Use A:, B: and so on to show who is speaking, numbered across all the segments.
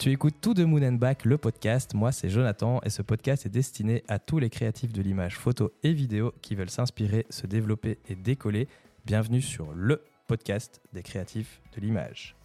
A: Tu écoutes Tout de Moon and Back, le podcast. Moi, c'est Jonathan et ce podcast est destiné à tous les créatifs de l'image, photo et vidéo qui veulent s'inspirer, se développer et décoller. Bienvenue sur le podcast des créatifs de l'image.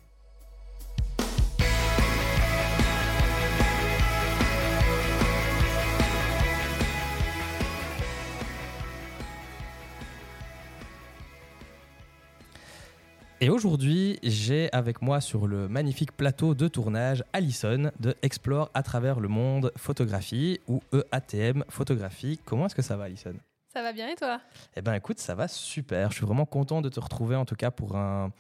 A: Et aujourd'hui, j'ai avec moi sur le magnifique plateau de tournage Alison de Explore à travers le monde photographie ou EATM photographie. Comment est-ce que ça va Alison?
B: Ça va bien et toi?
A: Eh bien écoute, ça va super. Je suis vraiment content de te retrouver en tout cas pour un,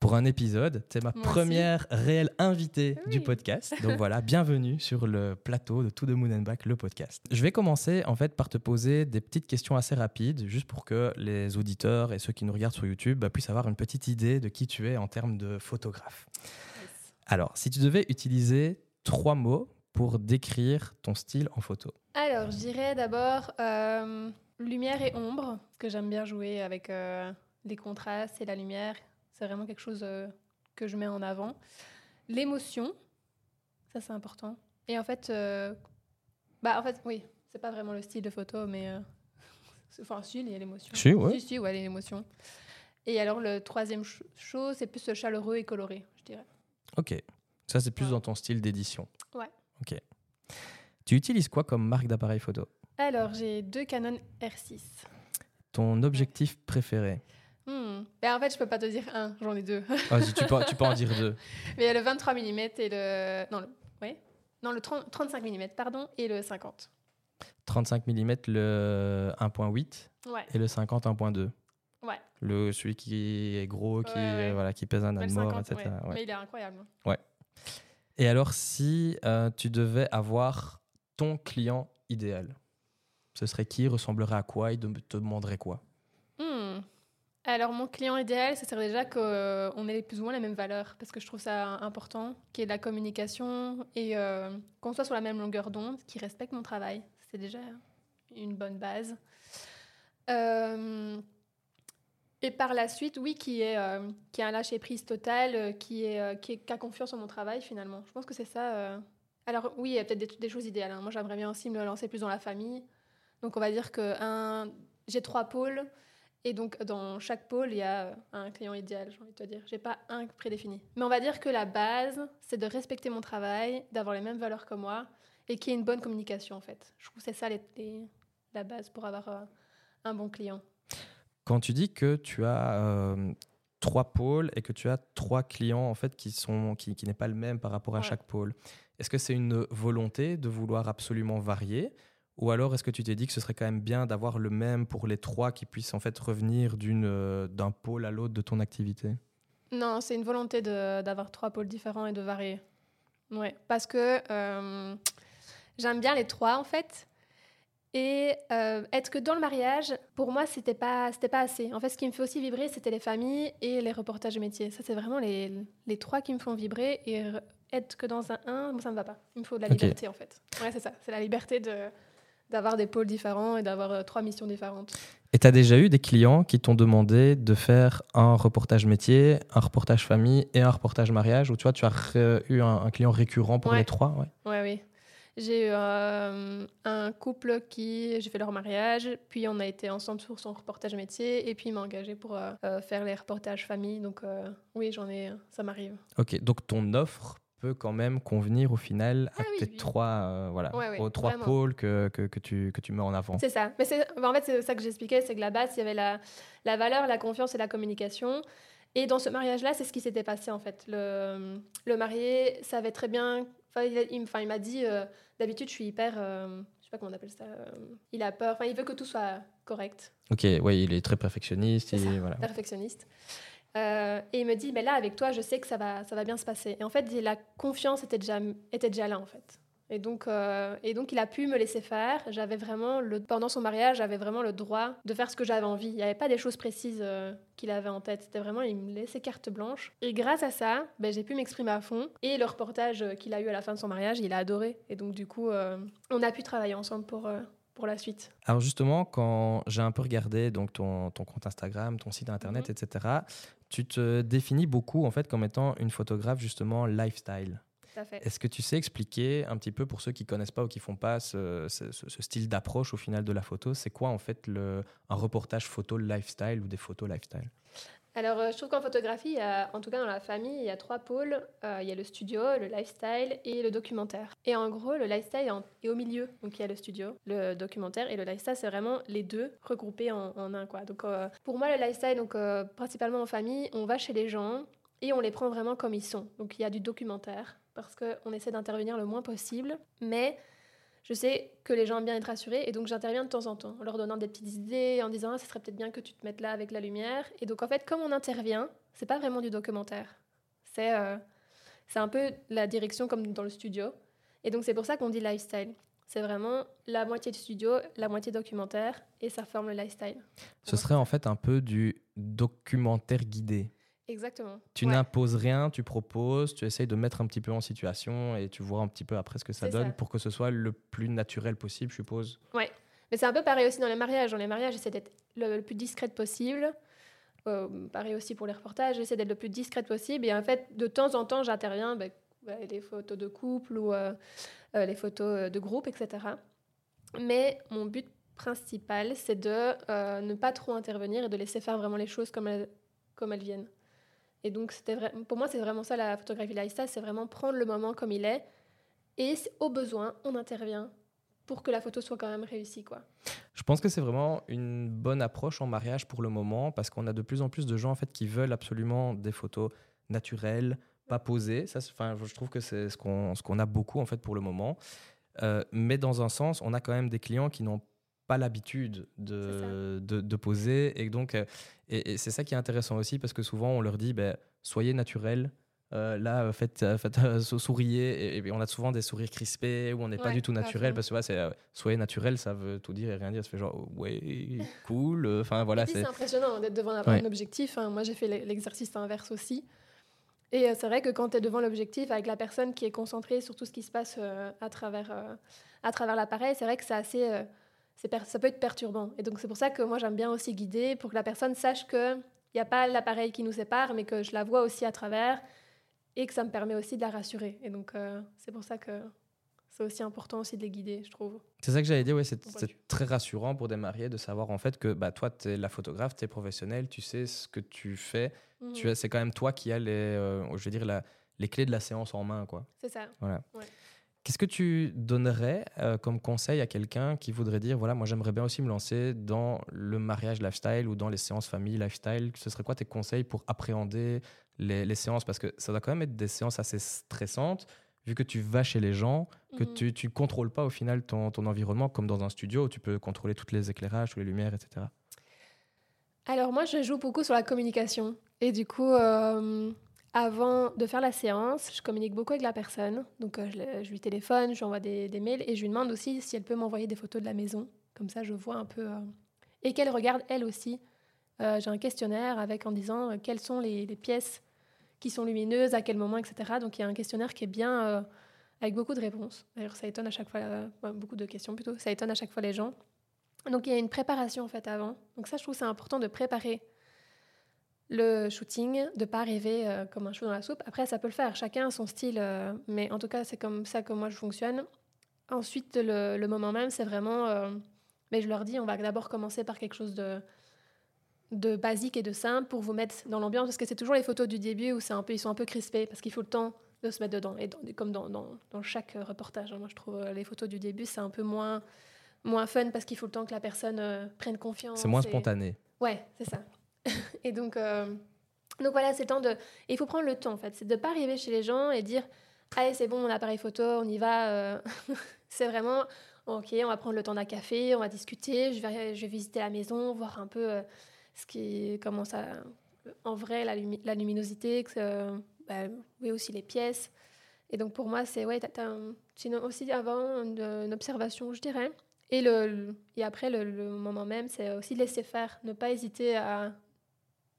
A: pour un épisode. C'est ma première réelle invitée du podcast. Donc voilà, bienvenue sur le plateau de Tout de Moon and Back, le podcast. Je vais commencer en fait par te poser des petites questions assez rapides, juste pour que les auditeurs et ceux qui nous regardent sur YouTube bah, puissent avoir une petite idée de qui tu es en termes de photographe. Alors, si tu devais utiliser trois mots pour décrire ton style en photo
B: Alors, je dirais d'abord euh, lumière et ombre, parce que j'aime bien jouer avec euh, les contrastes et la lumière c'est vraiment quelque chose euh, que je mets en avant. L'émotion, ça c'est important. Et en fait, euh, bah en fait, oui, c'est pas vraiment le style de photo, mais euh, enfin, si, il y a l'émotion.
A: Si, ouais.
B: Si, si, ouais, l'émotion. Et alors, le troisième chose, c'est plus chaleureux et coloré, je dirais.
A: Ok. Ça, c'est plus dans ton style d'édition.
B: Ouais.
A: Ok. Tu utilises quoi comme marque d'appareil photo?
B: Alors, j'ai deux Canon R6.
A: Ton objectif préféré?
B: Ben, en fait, je peux pas te dire un, j'en ai deux.
A: Vas-y, tu peux, tu peux en dire deux.
B: Mais il y a le 23 mm et le. Non, le, ouais. non, le 30, 35 mm, pardon, et le 50.
A: 35 mm, le 1.8
B: ouais.
A: et le 50, 1.2.
B: Ouais.
A: Le, celui qui est gros, qui, Voilà, qui pèse un âne mort, etc.
B: Mais il est incroyable.
A: Ouais. Et alors, si euh, tu devais avoir ton client idéal, ce serait qui Ressemblerait à quoi Il te demanderait quoi?
B: Alors, mon client idéal, ce serait déjà qu'on euh, ait plus ou moins les mêmes valeurs, parce que je trouve ça important, qu'il y ait de la communication et euh, qu'on soit sur la même longueur d'onde, qu'il respecte mon travail. C'est déjà une bonne base. Euh, et par la suite, oui, qui est, qui a un lâcher-prise total, qui, est, qui, a confiance en mon travail, finalement. Je pense que c'est ça. Alors, oui, il y a peut-être des, choses idéales. Hein. Moi, j'aimerais bien aussi me lancer plus dans la famille. Donc, on va dire que j'ai trois pôles. Et donc, dans chaque pôle, il y a un client idéal, j'ai envie de te dire. Je n'ai pas un prédéfini. Mais on va dire que la base, c'est de respecter mon travail, d'avoir les mêmes valeurs que moi et qu'il y ait une bonne communication, en fait. Je trouve que c'est ça la base pour avoir euh, un bon client.
A: Quand tu dis que tu as euh, trois pôles et que tu as trois clients, en fait, qui sont qui, qui n'est pas le même par rapport à chaque pôle, est-ce que c'est une volonté de vouloir absolument varier ou alors est-ce que tu t'es dit que ce serait quand même bien d'avoir le même pour les trois qui puissent en fait revenir d'une, euh, d'un pôle à l'autre de ton activité?
B: Non, c'est une volonté d'avoir trois pôles différents et de varier. Ouais, parce que euh, j'aime bien les trois en fait. Et euh, être que dans le mariage, pour moi, c'était pas, c'était pas assez. En fait, ce qui me fait aussi vibrer, c'était les familles et les reportages métiers. Ça, c'est vraiment les, les, trois qui me font vibrer. Et être que dans un 1, moi, ça me va pas. Il me faut de la liberté, en fait. Ouais, c'est ça. C'est la liberté de, d'avoir des pôles différents et d'avoir euh, trois missions différentes.
A: Et tu as déjà eu des clients qui t'ont demandé de faire un reportage métier, un reportage famille et un reportage mariage, ou tu vois, tu as eu un, client récurrent pour les trois
B: ouais? ouais oui. J'ai eu euh, un couple qui, j'ai fait leur mariage, puis on a été ensemble sur son reportage métier, et puis il m'a engagé pour euh, faire les reportages famille. Donc oui, j'en ai, ça m'arrive.
A: Ok, donc ton offre peut quand même convenir au final à ah tes trois, euh, voilà, aux trois pôles que, que, que, tu, que tu mets en avant.
B: C'est ça. Mais en fait, c'est ça que j'expliquais, c'est que la base, il y avait la, la valeur, la confiance et la communication. Et dans ce mariage-là, c'est ce qui s'était passé en fait. Le, le marié savait très bien. Enfin, il, il m'a dit euh, d'habitude, je suis hyper. Euh, je sais pas comment on appelle ça. il a peur. Enfin, il veut que tout soit correct.
A: Ok, oui, il est très perfectionniste. Et, voilà.
B: Perfectionniste. Euh, et il me dit, mais là, avec toi, je sais que ça va, ça va bien se passer. Et en fait, la confiance était déjà, était déjà là, en fait. Et donc, euh, et donc, il a pu me laisser faire. J'avais vraiment, le, pendant son mariage, j'avais vraiment le droit de faire ce que j'avais envie. Il n'y avait pas des choses précises euh, qu'il avait en tête. C'était vraiment, il me laissait carte blanche. Et grâce à ça, ben, j'ai pu m'exprimer à fond. Et le reportage qu'il a eu à la fin de son mariage, il a adoré. Et donc, du coup, on a pu travailler ensemble pour, pour la suite
A: Alors justement, quand j'ai un peu regardé donc ton, ton compte Instagram, ton site internet, mhm. etc., tu te définis beaucoup en fait comme étant une photographe justement lifestyle. Est-ce que tu sais expliquer un petit peu pour ceux qui connaissent pas ou qui font pas ce, ce, style d'approche au final de la photo C'est quoi en fait le, un reportage photo lifestyle ou des photos lifestyle?
B: Alors, euh, je trouve qu'en photographie, en tout cas dans la famille, il y a trois pôles. Euh, il y a le studio, le lifestyle et le documentaire. Et en gros, le lifestyle est au milieu. Donc, il y a le studio, le documentaire et le lifestyle, c'est vraiment les deux regroupés en, un. Donc, euh, pour moi, le lifestyle, donc, principalement en famille, on va chez les gens et on les prend vraiment comme ils sont. Donc, il y a du documentaire parce qu'on essaie d'intervenir le moins possible. Mais je sais que les gens aiment bien être rassurés et donc j'interviens de temps en temps en leur donnant des petites idées, en disant ah, ce serait peut-être bien que tu te mettes là avec la lumière. Et donc en fait, comme on intervient, c'est pas vraiment du documentaire. C'est euh, c'est un peu la direction comme dans le studio. Et donc c'est pour ça qu'on dit lifestyle. C'est vraiment la moitié du studio, la moitié documentaire et ça forme le lifestyle.
A: Ce serait en fait un peu du documentaire guidé.
B: Exactement.
A: Tu n'imposes rien, tu proposes, tu essayes de mettre un petit peu en situation et tu vois un petit peu après ce que ça donne pour que ce soit le plus naturel possible, je suppose.
B: Oui, mais c'est un peu pareil aussi dans les mariages. Dans les mariages, j'essaie d'être le, plus discrète possible. Euh, pareil aussi pour les reportages, j'essaie d'être le plus discrète possible. Et en fait, de temps en temps, j'interviens, bah, les photos de couple ou euh, euh, les photos de groupe, etc. Mais mon but principal, c'est de ne pas trop intervenir et de laisser faire vraiment les choses comme elles, comme elles viennent. Et donc, c'était pour moi, c'est vraiment ça la photographie lifestyle, c'est vraiment prendre le moment comme il est et au besoin, on intervient pour que la photo soit quand même réussie. Quoi.
A: Je pense que c'est vraiment une bonne approche en mariage pour le moment parce qu'on a de plus en plus de gens en fait, qui veulent absolument des photos naturelles, pas posées. Ça, enfin, je trouve que c'est ce qu'on ce a beaucoup en fait pour le moment. Euh, mais dans un sens, on a quand même des clients qui n'ont pas l'habitude de, de, poser. Et donc, euh, et, c'est ça qui est intéressant aussi parce que souvent on leur dit ben, soyez naturel. Euh, là, euh, faites, faites souriez. Et, on a souvent des sourires crispés où on n'est pas du tout naturel parce que c'est soyez naturel, ça veut tout dire et rien dire. Ça fait genre ouais, cool. Enfin voilà.
B: C'est impressionnant d'être devant un, objectif. Hein. Moi, j'ai fait l'exercice inverse aussi. Et c'est vrai que quand tu es devant l'objectif avec la personne qui est concentrée sur tout ce qui se passe à travers, à travers l'appareil, c'est vrai que c'est assez ça peut être perturbant. Et donc c'est pour ça que moi j'aime bien aussi guider pour que la personne sache qu'il n'y a pas l'appareil qui nous sépare, mais que je la vois aussi à travers et que ça me permet aussi de la rassurer. Et donc euh, c'est pour ça que c'est aussi important aussi de les guider, je trouve.
A: C'est ça que j'allais dire, ouais, c'est très rassurant pour des mariés de savoir en fait que bah, toi, tu es la photographe, tu es professionnel, tu sais ce que tu fais. tu mhm. C'est quand même toi qui as les, euh, je veux dire, la, les clés de la séance en main.
B: C'est ça.
A: Voilà. Qu'est-ce que tu donnerais euh, comme conseil à quelqu'un qui voudrait dire voilà, moi j'aimerais bien aussi me lancer dans le mariage lifestyle ou dans les séances famille lifestyle? Ce serait quoi tes conseils pour appréhender les, séances? Parce que ça doit quand même être des séances assez stressantes, vu que tu vas chez les gens, que mhm. tu ne contrôles pas au final ton, ton, environnement, comme dans un studio où tu peux contrôler tous les éclairages, toutes les lumières, etc.
B: Alors moi, je joue beaucoup sur la communication. Et du coup, euh, avant de faire la séance, je communique beaucoup avec la personne. Donc, euh, je, lui téléphone, je lui envoie des, mails et je lui demande aussi si elle peut m'envoyer des photos de la maison. Comme ça, je vois un peu. Euh, et qu'elle regarde elle aussi. Euh, j'ai un questionnaire avec en disant quelles sont les, pièces qui sont lumineuses, à quel moment, etc. Donc, il y a un questionnaire qui est bien. avec beaucoup de réponses. D'ailleurs, ça étonne à chaque fois. beaucoup de questions plutôt. Ça étonne à chaque fois les gens. Donc, il y a une préparation en fait avant. Donc, ça, je trouve c'est important de préparer le shooting, de pas arriver euh, comme un chou dans la soupe. Après, ça peut le faire, chacun a son style, euh, mais en tout cas, c'est comme ça que moi je fonctionne. Ensuite, le, moment même, c'est vraiment. Euh, mais je leur dis, on va d'abord commencer par quelque chose de, de basique et de simple pour vous mettre dans l'ambiance, parce que c'est toujours les photos du début où c'est un peu, ils sont un peu crispés, parce qu'il faut le temps de se mettre dedans. Et comme dans, dans, dans, chaque reportage, hein, moi je trouve les photos du début, c'est un peu moins, moins fun parce qu'il faut le temps que la personne prenne confiance.
A: C'est moins spontané.
B: Ouais, c'est ça. et donc, euh, donc voilà, c'est temps de. Il faut prendre le temps en fait. C'est de ne pas arriver chez les gens et dire Allez, c'est bon, mon appareil photo, on y va. Euh. c'est vraiment Ok, on va prendre le temps d'un café, on va discuter, je vais, je vais visiter la maison, voir un peu euh, ce qui, comment ça. En vrai, la, la luminosité, que, bah, oui, aussi les pièces. Et donc pour moi, c'est ouais, aussi avant une, observation, je dirais. Et, le, et après, le, le moment même, c'est aussi laisser faire, ne pas hésiter à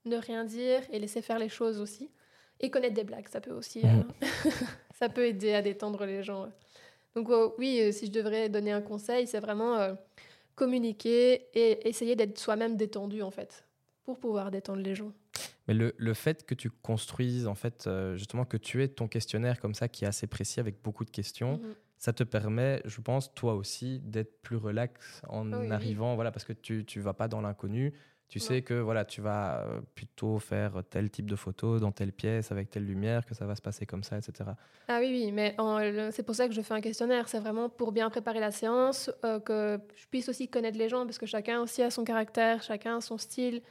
B: ne rien dire et laisser faire les choses aussi. Et connaître des blagues, ça peut aussi, mhm. euh, ça peut aider à détendre les gens. Donc oui, euh, si je devrais donner un conseil, c'est vraiment euh, communiquer et essayer d'être soi-même détendu en fait, pour pouvoir détendre les gens.
A: Mais le, le, fait que tu construises, en fait, justement, que tu aies ton questionnaire comme ça, qui est assez précis avec beaucoup de questions, mhm. ça te permet, je pense, toi aussi, d'être plus relax en arrivant, voilà, parce que tu ne vas pas dans l'inconnu. Tu sais que voilà, tu vas euh, plutôt faire tel type de photo dans telle pièce avec telle lumière, que ça va se passer comme ça, etc.
B: Ah oui, oui, mais c'est pour ça que je fais un questionnaire. C'est vraiment pour bien préparer la séance, euh, que je puisse aussi connaître les gens, parce que chacun aussi a son caractère, chacun a son style,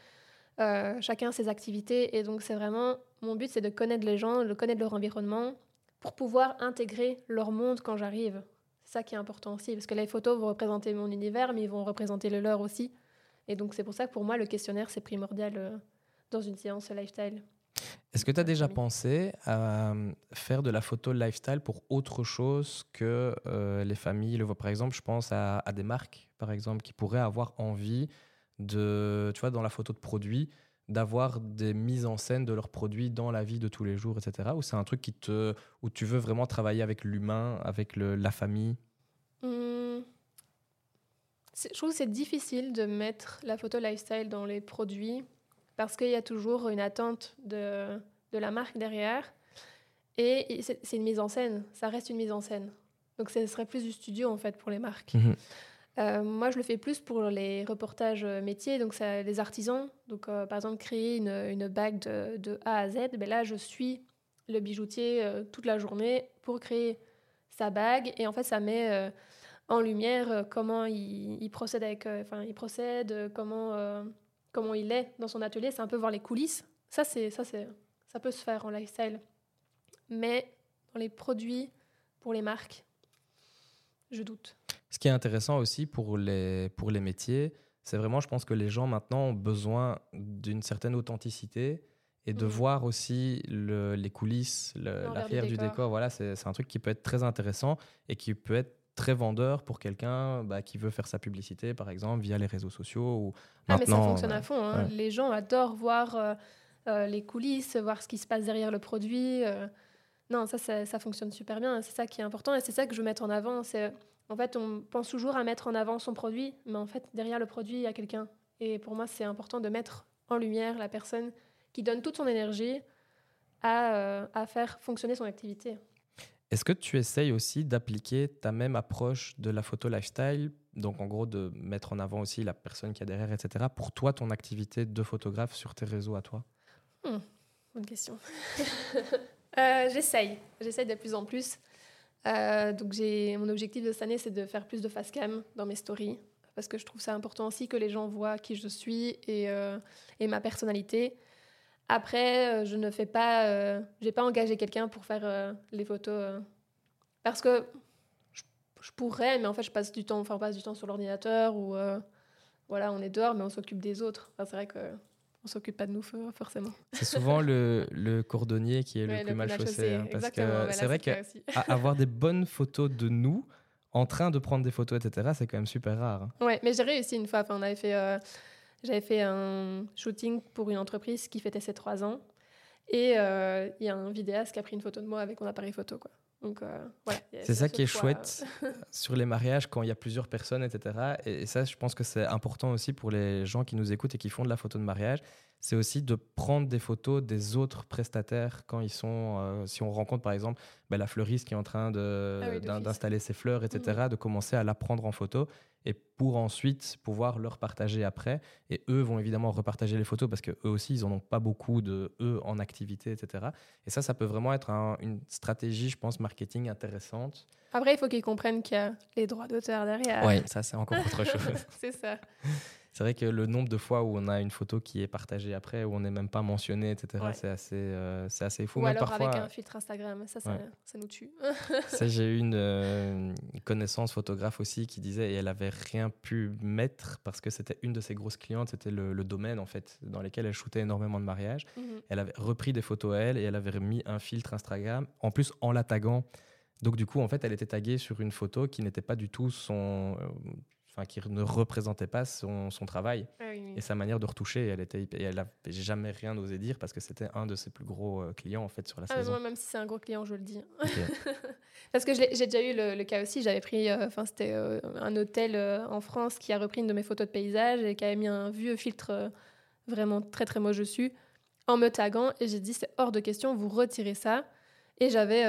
B: euh, chacun ses activités. Et donc, c'est vraiment mon but, c'est de connaître les gens, de connaître leur environnement, pour pouvoir intégrer leur monde quand j'arrive. C'est ça qui est important aussi, parce que les photos vont représenter mon univers, mais ils vont représenter le leur aussi. Et donc, c'est pour ça que pour moi, le questionnaire, c'est primordial euh, dans une séance lifestyle.
A: Est-ce que tu as déjà pensé à euh, faire de la photo lifestyle pour autre chose que euh, les familles le Par exemple, je pense à, des marques, par exemple, qui pourraient avoir envie de, tu vois, dans la photo de produits, d'avoir des mises en scène de leurs produits dans la vie de tous les jours, etc. Ou c'est un truc qui te, où tu veux vraiment travailler avec l'humain, avec le, la famille?
B: Je trouve que c'est difficile de mettre la photo lifestyle dans les produits parce qu'il y a toujours une attente de, de la marque derrière. Et c'est une mise en scène, ça reste une mise en scène. Donc ce serait plus du studio en fait pour les marques. Mhm. Euh, moi, je le fais plus pour les reportages métiers, donc les artisans. Donc, euh, par exemple, créer une, une bague de, de, A à Z, ben là, je suis le bijoutier euh, toute la journée pour créer sa bague. Et en fait, ça met en lumière euh, comment il, procède avec, euh, enfin il procède, euh, comment comment il est dans son atelier. C'est un peu voir les coulisses. Ça c'est ça c'est ça peut se faire en lifestyle, mais dans les produits pour les marques, je doute.
A: Ce qui est intéressant aussi pour les pour les métiers, c'est vraiment, je pense que les gens maintenant ont besoin d'une certaine authenticité et de mhm. voir aussi le, les coulisses, l'arrière du, du, décor. Voilà, c'est un truc qui peut être très intéressant et qui peut être très vendeur pour quelqu'un bah, qui veut faire sa publicité, par exemple, via les réseaux sociaux. Ou
B: ah, mais ça fonctionne à fond. Hein. Les gens adorent voir euh, euh, les coulisses, voir ce qui se passe derrière le produit. Euh. Non, ça, ça, fonctionne super bien. C'est ça qui est important et c'est ça que je veux mettre en avant. C'est en fait, on pense toujours à mettre en avant son produit, mais en fait, derrière le produit, il y a quelqu'un. Et pour moi, c'est important de mettre en lumière la personne qui donne toute son énergie à, à faire fonctionner son activité.
A: Est-ce que tu essayes aussi d'appliquer ta même approche de la photo lifestyle, donc en gros de mettre en avant aussi la personne qui a derrière, etc., pour toi, ton activité de photographe sur tes réseaux à toi?
B: Hmm, Bonne question. euh, j'essaye, j'essaye de plus en plus. Euh, donc j'ai mon objectif de cette année, c'est de faire plus de face cam dans mes stories, parce que je trouve ça important aussi que les gens voient qui je suis et, euh, et ma personnalité. Après, euh, je ne fais pas, euh, j'ai pas engagé quelqu'un pour faire euh, les photos parce que je, pourrais, mais en fait, je passe du temps, enfin, on passe du temps sur l'ordinateur ou voilà, on est dehors, mais on s'occupe des autres. c'est vrai que on s'occupe pas de nous forcément.
A: C'est souvent le, le, cordonnier qui est le plus mal chaussé. Hein, parce que c'est vrai qu'avoir des bonnes photos de nous en train de prendre des photos, etc., c'est quand même super rare. Hein.
B: Ouais, mais j'ai réussi une fois. Enfin, on avait fait j'avais fait un shooting pour une entreprise qui fêtait ses trois ans. Et euh, il y a un vidéaste qui a pris une photo de moi avec mon appareil photo. Quoi. Donc, euh, voilà,
A: c'est ça qui est chouette euh, sur les mariages quand il y a plusieurs personnes, etc. Et, ça, je pense que c'est important aussi pour les gens qui nous écoutent et qui font de la photo de mariage. C'est aussi de prendre des photos des autres prestataires quand ils sont. si on rencontre par exemple ben, la fleuriste qui est en train ah d'installer ses fleurs, etc., mhm. de commencer à la prendre en photo et pour ensuite pouvoir leur partager après. Et eux vont évidemment repartager les photos parce que eux aussi, ils n'en ont pas beaucoup de eux en activité, etc. Et ça, ça peut vraiment être une stratégie, je pense, marketing intéressante.
B: Après, il faut qu'ils comprennent qu'il y a les droits d'auteur derrière.
A: Oui, ça, c'est encore autre chose.
B: c'est ça
A: c'est vrai que le nombre de fois où on a une photo qui est partagée après, où on n'est même pas mentionné, etc., c'est assez, euh, c'est assez fou.
B: Ou alors parfois... avec un filtre Instagram, ça, ça, nous tue.
A: ça, j'ai eu euh, une, connaissance photographe aussi qui disait, et elle avait rien pu mettre parce que c'était une de ses grosses clientes, c'était le, domaine en fait, dans lequel elle shootait énormément de mariages. Mhm. Elle avait repris des photos à elle et elle avait mis un filtre Instagram, en plus en la taguant. Donc du coup, en fait, elle était taguée sur une photo qui n'était pas du tout son, euh, enfin qui ne représentait pas son, son travail ah et sa manière de retoucher. Elle était, et elle jamais rien osé dire parce que c'était un de ses plus gros euh, clients en fait sur la ah, saison.
B: même si c'est un gros client, je le dis. parce que j'ai déjà eu le, cas aussi. J'avais pris, euh, enfin c'était euh, un hôtel en France qui a repris une de mes photos de paysage et qui avait mis un vieux filtre vraiment très très moche dessus. en me taguant et j'ai dit c'est hors de question, vous retirez ça. Et j'avais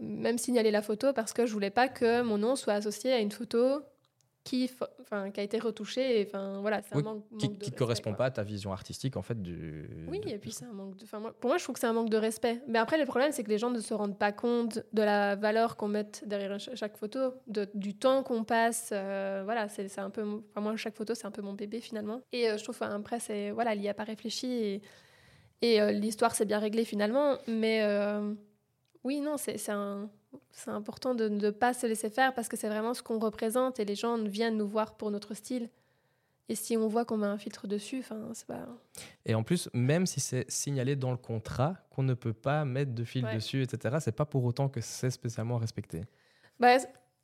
B: même signalé la photo parce que je voulais pas que mon nom soit associé à une photo qui, enfin, qui a été retouchée. Et, enfin, voilà,
A: un manque, qui ne correspond pas à ta vision artistique en fait du.
B: Oui, et puis c'est un manque de. Moi, pour moi, je trouve que c'est un manque de respect. Mais après, le problème, c'est que les gens ne se rendent pas compte de la valeur qu'on met derrière chaque photo, de, du temps qu'on passe. Euh, voilà, c'est un peu. Enfin, moi, chaque photo, c'est un peu mon bébé finalement. Et euh, je trouve, après, c'est voilà, il n'y a pas réfléchi et, et euh, l'histoire s'est bien réglée finalement. Mais oui, non, c'est un c'est important de ne pas se laisser faire parce que c'est vraiment ce qu'on représente et les gens viennent nous voir pour notre style. Et si on voit qu'on met un filtre dessus, enfin, c'est pas.
A: Et en plus, même si c'est signalé dans le contrat qu'on ne peut pas mettre de fil dessus, etc., c'est pas pour autant que c'est spécialement respecté.
B: Bah,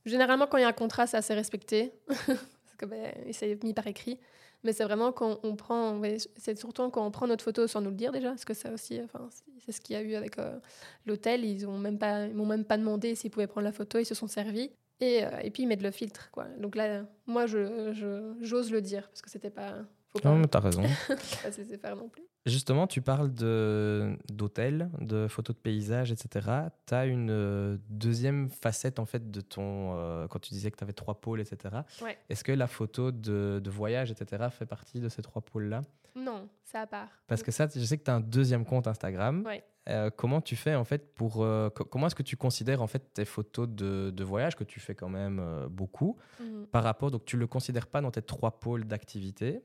B: généralement, quand il y a un contrat, c'est assez respecté. parce que bah, c'est mis par écrit. Mais c'est vraiment quand on prend, c'est surtout quand on prend notre photo sans nous le dire déjà, parce que ça aussi, enfin, c'est ce qu'il y a eu avec euh, l'hôtel. Ils ont même pas, m'ont même pas demandé s'ils pouvaient prendre la photo, ils se sont servis. Et, euh, et puis ils mettent le filtre, quoi. Donc là, moi, je, j'ose le dire parce que c'était pas.
A: Faut pas... Non, t'as raison.
B: pas se faire non plus.
A: Justement, tu parles d'hôtels, de, photos de paysages, etc. Tu as une euh, deuxième facette, en fait, de ton. Euh, quand tu disais que tu avais trois pôles, etc. Est-ce que la photo de, voyage, etc., fait partie de ces trois pôles-là?
B: Non, c'est à part.
A: Parce que ça, je sais que tu as un deuxième compte Instagram. Euh, comment tu fais, en fait, pour. comment est-ce que tu considères, en fait, tes photos de, voyage, que tu fais quand même beaucoup, mhm. par rapport. Donc, tu ne le considères pas dans tes trois pôles d'activité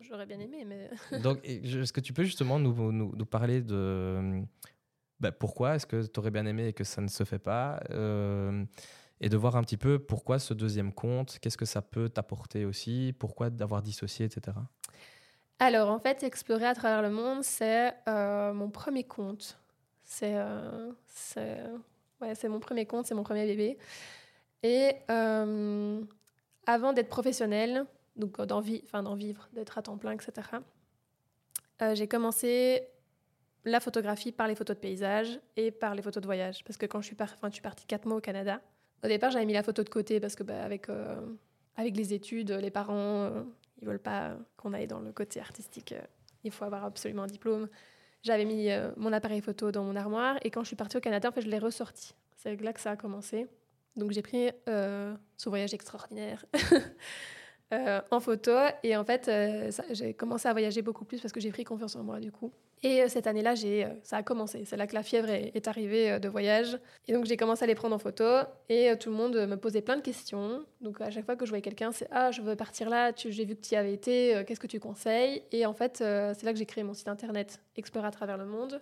B: J'aurais bien aimé, mais.
A: donc, est-ce que tu peux justement nous, nous, nous parler de bah, pourquoi est-ce que tu aurais bien aimé et que ça ne se fait pas euh, Et de voir un petit peu pourquoi ce deuxième compte, qu'est-ce que ça peut t'apporter aussi, pourquoi d'avoir dissocié, etc.
B: Alors, en fait, explorer à travers le monde, c'est euh, mon premier compte. C'est euh, ouais, mon premier compte, c'est mon premier bébé. Et avant d'être professionnelle, donc euh, d'en vivre, d'être à temps plein, etc. Euh, j'ai commencé la photographie par les photos de paysage et par les photos de voyage. Parce que quand je suis, suis partie quatre mois au Canada, au départ, j'avais mis la photo de côté parce que bah, avec, euh, avec les études, les parents, ils veulent pas qu'on aille dans le côté artistique. il faut avoir absolument un diplôme. J'avais mis mon appareil photo dans mon armoire et quand je suis partie au Canada, en fait, je l'ai ressorti. C'est là que ça a commencé. Donc j'ai pris ce voyage extraordinaire Euh, en photo. Et en fait, euh, j'ai commencé à voyager beaucoup plus parce que j'ai pris confiance en moi du coup. Et euh, cette année-là, j'ai, ça a commencé. C'est là que la fièvre est, arrivée de voyage. Et donc j'ai commencé à les prendre en photo. Et tout le monde me posait plein de questions. Donc à chaque fois que je voyais quelqu'un, c'est Ah, je veux partir là, j'ai vu que tu y avais été, qu'est-ce que tu conseilles? Et en fait, c'est là que j'ai créé mon site internet Explorer à travers le monde.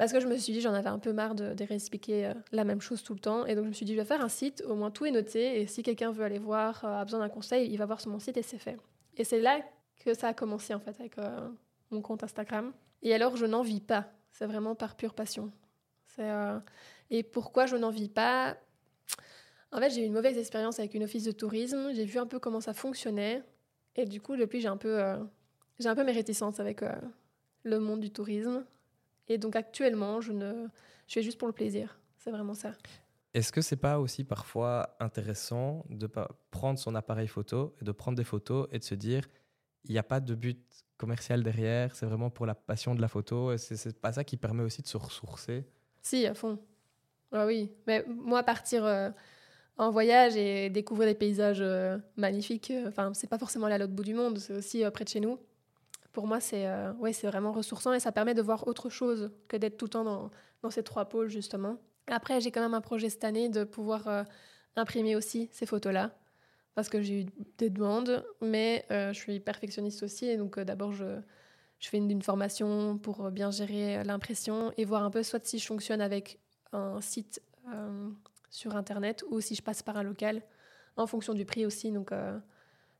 B: Parce que je me suis dit, j'en avais un peu marre de, de réexpliquer euh, la même chose tout le temps. Et donc, je me suis dit, je vais faire un site, au moins tout est noté. Et si quelqu'un veut aller voir, euh, a besoin d'un conseil, il va voir sur mon site et c'est fait. Et c'est là que ça a commencé, en fait, avec euh, mon compte Instagram. Et alors, je n'en vis pas. C'est vraiment par pure passion. Et pourquoi je n'en vis pas? En fait, j'ai eu une mauvaise expérience avec une office de tourisme. J'ai vu un peu comment ça fonctionnait. Et du coup, depuis, j'ai un j'ai un peu mes réticences avec le monde du tourisme. Et donc actuellement, je, ne, je fais juste pour le plaisir. C'est vraiment ça.
A: Est-ce que c'est pas aussi parfois intéressant de prendre son appareil photo et de prendre des photos et de se dire il n'y a pas de but commercial derrière, c'est vraiment pour la passion de la photo. C'est pas ça qui permet aussi de se ressourcer?
B: Si, à fond. Ah oui, mais moi partir euh, en voyage et découvrir des paysages euh, magnifiques, euh, enfin c'est pas forcément aller à l'autre bout du monde, c'est aussi près de chez nous pour moi, c'est euh, ouais, vraiment ressourçant et ça permet de voir autre chose que d'être tout le temps dans, ces trois pôles, justement. Après, j'ai quand même un projet cette année de pouvoir euh, imprimer aussi ces photos-là parce que j'ai eu des demandes, mais euh, je suis perfectionniste aussi. Donc, d'abord, je, fais une, formation pour bien gérer l'impression et voir un peu soit si je fonctionne avec un site sur Internet ou si je passe par un local en fonction du prix aussi. Donc,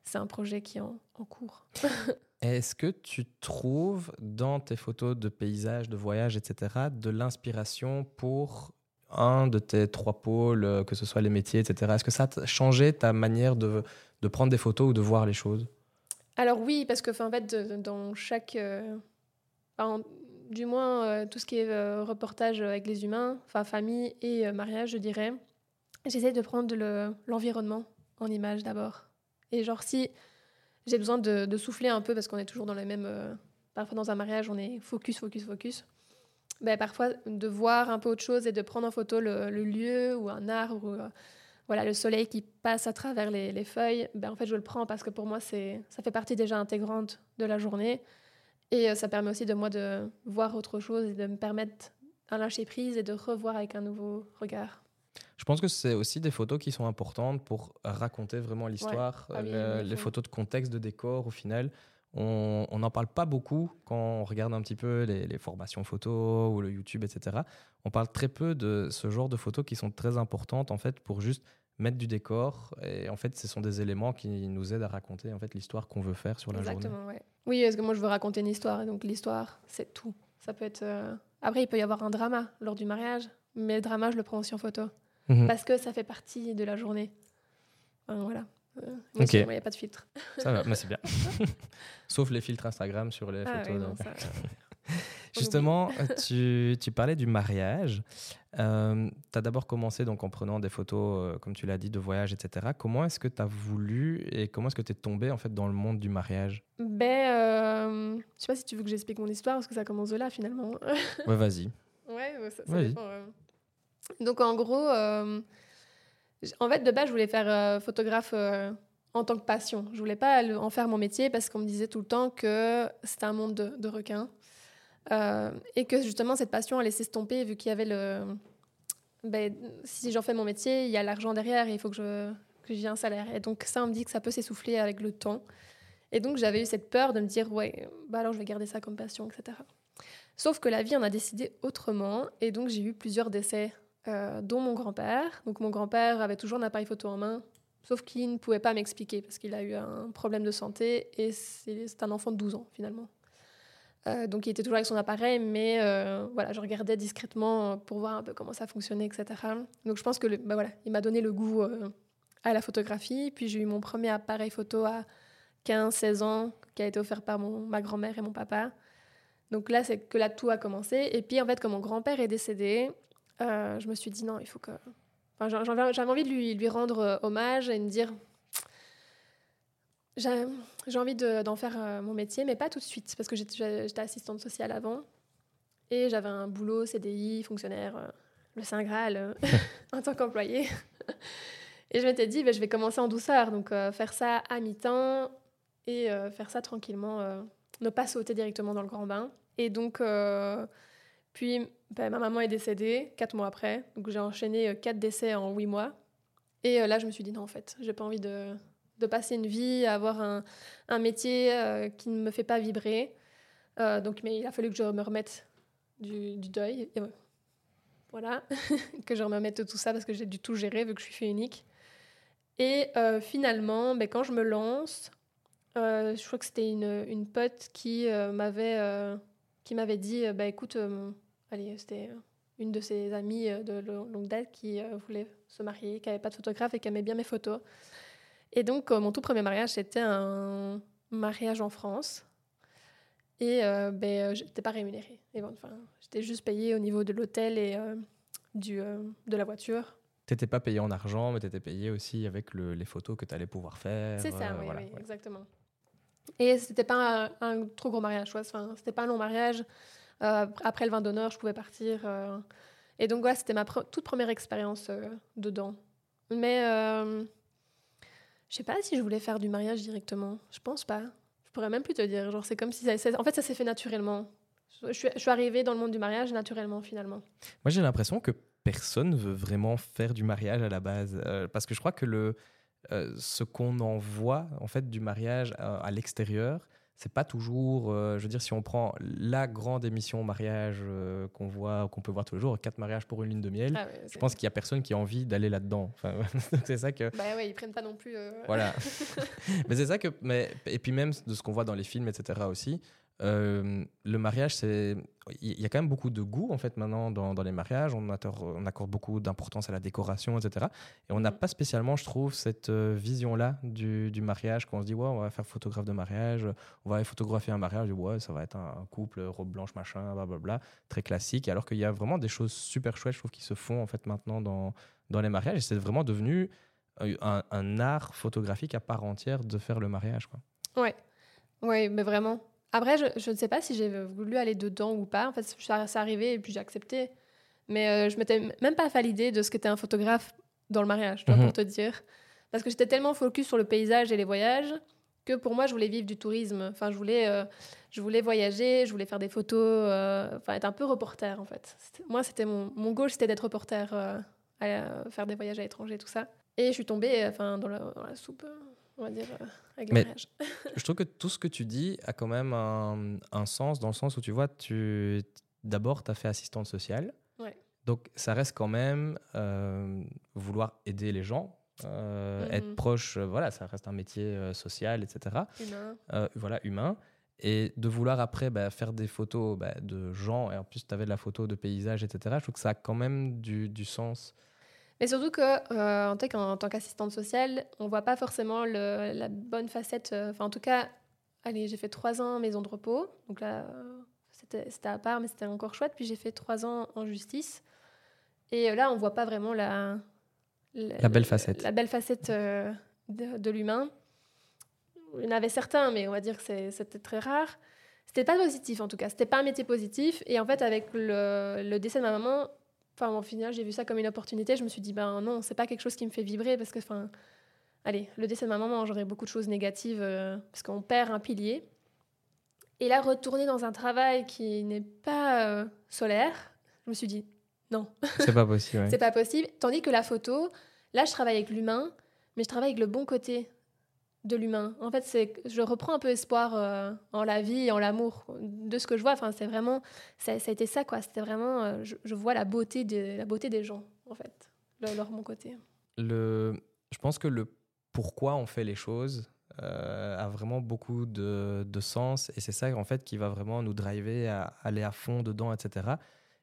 B: c'est un projet qui est en cours.
A: Est-ce que tu trouves dans tes photos de paysages, de voyages, etc., de l'inspiration pour un de tes trois pôles, euh, que ce soit les métiers, etc. Est-ce que ça a changé ta manière de, de, prendre des photos ou de voir les choses?
B: Alors oui, parce que en fait, dans chaque... Euh, du moins, euh, tout ce qui est reportage avec les humains, enfin famille et mariage, je dirais, j'essaie de prendre l'environnement en image d'abord. Et genre si j'ai besoin de, souffler un peu parce qu'on est toujours dans les mêmes, euh, parfois dans un mariage, on est focus, focus, focus. Ben, parfois, de voir un peu autre chose et de prendre en photo le, lieu ou un arbre ou voilà, le soleil qui passe à travers les, feuilles, ben, en fait, je le prends parce que pour moi, ça fait partie déjà intégrante de la journée. Et ça permet aussi de moi de voir autre chose et de me permettre un lâcher prise et de revoir avec un nouveau regard.
A: Je pense que c'est aussi des photos qui sont importantes pour raconter vraiment l'histoire, ah les photos de contexte, de décor au final. On n'en parle pas beaucoup quand on regarde un petit peu les, formations photos ou le YouTube, etc. On parle très peu de ce genre de photos qui sont très importantes en fait pour juste mettre du décor. Et en fait, ce sont des éléments qui nous aident à raconter en fait l'histoire qu'on veut faire sur la
B: Exactement,
A: journée.
B: Ouais. Oui, parce que moi je veux raconter une histoire et donc l'histoire, c'est tout. Ça peut être euh, après, il peut y avoir un drama lors du mariage, mais le drama, je le prends aussi en photo. Mhm. Parce que ça fait partie de la journée. voilà. Euh, il n'y a pas de filtre.
A: Ça va, c'est bien. Sauf les filtres Instagram sur les ah photos. Justement, tu, tu, parlais du mariage. Euh, tu as d'abord commencé donc, en prenant des photos, euh, comme tu l'as dit, de voyage, etc. Comment est-ce que tu as voulu et comment est-ce que tu es tombée en fait, dans le monde du mariage?
B: Ben, euh, Je sais pas si tu veux que j'explique mon histoire parce que ça commence de là finalement.
A: ouais, vas-y.
B: Ouais, ça, ça dépend, Donc en gros, en fait, de base, je voulais faire photographe en tant que passion. Je voulais pas en faire mon métier parce qu'on me disait tout le temps que c'était un monde de, de requins. Euh, et que justement, cette passion allait s'estomper vu qu'il y avait le. Ben, si j'en fais mon métier, il y a l'argent derrière et il faut que je que un salaire. Et donc, ça, on me dit que ça peut s'essouffler avec le temps. Et donc, j'avais eu cette peur de me dire, ouais, bah alors je vais garder ça comme passion, etc. Sauf que la vie en a décidé autrement. Et donc, j'ai eu plusieurs décès, euh, dont mon grand-père. Donc, mon grand-père avait toujours un appareil photo en main, sauf qu'il ne pouvait pas m'expliquer parce qu'il a eu un problème de santé et c'est un enfant de 12 ans, finalement. Euh, donc il était toujours avec son appareil, mais euh, voilà, je regardais discrètement pour voir un peu comment ça fonctionnait, etc. Donc je pense que bah voilà, il m'a donné le goût à la photographie. Puis j'ai eu mon premier appareil photo à 15-16 ans, qui a été offert par mon, ma grand-mère et mon papa. Donc là, c'est que là tout a commencé. Et puis en fait, quand mon grand-père est décédé, je me suis dit non, il faut que. Enfin, j'avais envie de lui, rendre hommage et de me dire j'ai envie d'en faire euh, mon métier, mais pas tout de suite, parce que j'étais assistante sociale avant. Et j'avais un boulot, CDI, fonctionnaire, euh, le Saint Graal, euh, en tant qu'employé. et je m'étais dit, ben, je vais commencer en douceur, donc faire ça à mi-temps et faire ça tranquillement, ne pas sauter directement dans le grand bain. Et donc, puis ben, ma maman est décédée quatre mois après, donc j'ai enchaîné quatre décès en huit mois. Et là, je me suis dit, non, en fait, j'ai pas envie de de passer une vie, avoir un, un métier euh, qui ne me fait pas vibrer. Euh, donc, mais il a fallu que je me remette du, du deuil. voilà, que je me remette de tout ça parce que j'ai du tout géré vu que je suis fille unique. Et euh, finalement, ben, quand je me lance, je crois que c'était une, une, pote qui m'avait qui m'avait dit bah, écoute, allez, c'était une de ses amies de longue date qui voulait se marier, qui n'avait pas de photographe et qui aimait bien mes photos. Et donc, euh, mon tout premier mariage, c'était un mariage en France. Et euh, ben, euh, je n'étais pas rémunérée. Et bon, enfin, j'étais juste payée au niveau de l'hôtel et du, de la voiture.
A: Tu n'étais pas payée en argent, mais tu étais payée aussi avec le, les photos que tu allais pouvoir faire.
B: C'est ça, oui, oui exactement. Et c'était pas un, trop gros mariage, c'était pas un long mariage. après le vin d'honneur, je pouvais partir. et donc, c'était ma toute première expérience dedans. Mais je sais pas si je voulais faire du mariage directement. Je pense pas. Je pourrais même plus te dire. Genre, c'est comme si ça, en fait, ça s'est fait naturellement. Je suis, je suis arrivée dans le monde du mariage naturellement, finalement.
A: Moi, j'ai l'impression que personne veut vraiment faire du mariage à la base. Euh, parce que je crois que le, euh, ce qu'on en voit, en fait, du mariage à l'extérieur, c'est pas toujours, euh, je veux dire, si on prend la grande émission mariage euh, qu'on voit, qu'on peut voir tous les jours, quatre mariages pour une ligne de miel, ah je pense qu'il y a personne qui a envie d'aller là-dedans. Enfin, c'est ça que.
B: Bah ouais, ils prennent pas non plus.
A: Voilà. mais c'est ça que, mais et puis même de ce qu'on voit dans les films, etc. aussi, euh, le mariage, c'est il y a quand même beaucoup de goût en fait maintenant dans, dans les mariages. On, on, accorde beaucoup d'importance à la décoration, etc. Et on n'a mm. pas spécialement, je trouve, cette euh, vision-là du, du, mariage qu'on se dit ouais, on va faire photographe de mariage, on va photographier un mariage, ouais, ça va être un, couple robe blanche machin, blablabla, très classique. Alors qu'il y a vraiment des choses super chouettes, je trouve, qui se font en fait maintenant dans dans les mariages. Et c'est vraiment devenu euh, un, un, art photographique à part entière de faire le mariage, quoi.
B: Ouais, ouais, mais vraiment. Après, je, ne sais pas si j'ai voulu aller dedans ou pas. En fait, c'est arrivé et puis j'ai accepté. Mais euh, je m'étais même pas fait l'idée de ce qu'était un photographe dans le mariage, pour mhm. te dire. Parce que j'étais tellement focus sur le paysage et les voyages que pour moi, je voulais vivre du tourisme. Enfin, je voulais, euh, je voulais voyager, je voulais faire des photos, euh, enfin, être un peu reporter, en fait. Moi, c'était mon, mon goal, c'était d'être reporter, à faire des voyages à l'étranger, tout ça. Et je suis tombée enfin, dans, la, dans la soupe on va dire, euh, Mais
A: je trouve que tout ce que tu dis a quand même un, sens, dans le sens où tu vois, tu d'abord, tu as fait assistante sociale. Donc, ça reste quand même euh, vouloir aider les gens, euh, être mhm. proche, voilà, ça reste un métier social, etc. Humain. voilà, humain. Et de vouloir après bah, faire des photos bah, de gens, et en plus tu avais de la photo de paysages, etc. Je trouve que ça a quand même du, du sens
B: mais surtout que, euh, en, tant qu'assistante sociale, on voit pas forcément la bonne facette. Euh, enfin, en tout cas, allez, j'ai fait trois ans en maison de repos. Donc là, c'était à part, mais c'était encore chouette. Puis j'ai fait trois ans en justice. Et là, on voit pas vraiment la,
A: la, belle facette.
B: La belle facette euh, de, l'humain. Il y en avait certains, mais on va dire que c'était très rare. C'était pas positif en tout cas. C'était pas un métier positif. Et en fait, avec le, le décès de ma maman, Enfin, au final, j'ai vu ça comme une opportunité. Je me suis dit, ben non, c'est pas quelque chose qui me fait vibrer parce que, enfin, allez, le décès de ma maman, j'aurais beaucoup de choses négatives euh, parce qu'on perd un pilier. Et là, retourner dans un travail qui n'est pas euh, solaire, je me suis dit, non.
A: C'est pas possible.
B: c'est pas possible. Tandis que la photo, là, je travaille avec l'humain, mais je travaille avec le bon côté de l'humain. En fait, c'est je reprends un peu espoir euh, en la vie et en l'amour de ce que je vois. Enfin, c'est vraiment ça, a été ça quoi. C'était vraiment euh, je, vois la beauté de la beauté des gens en fait, leur mon côté.
A: Le, je pense que le pourquoi on fait les choses euh, a vraiment beaucoup de, de sens et c'est ça en fait qui va vraiment nous driver à aller à fond dedans, etc.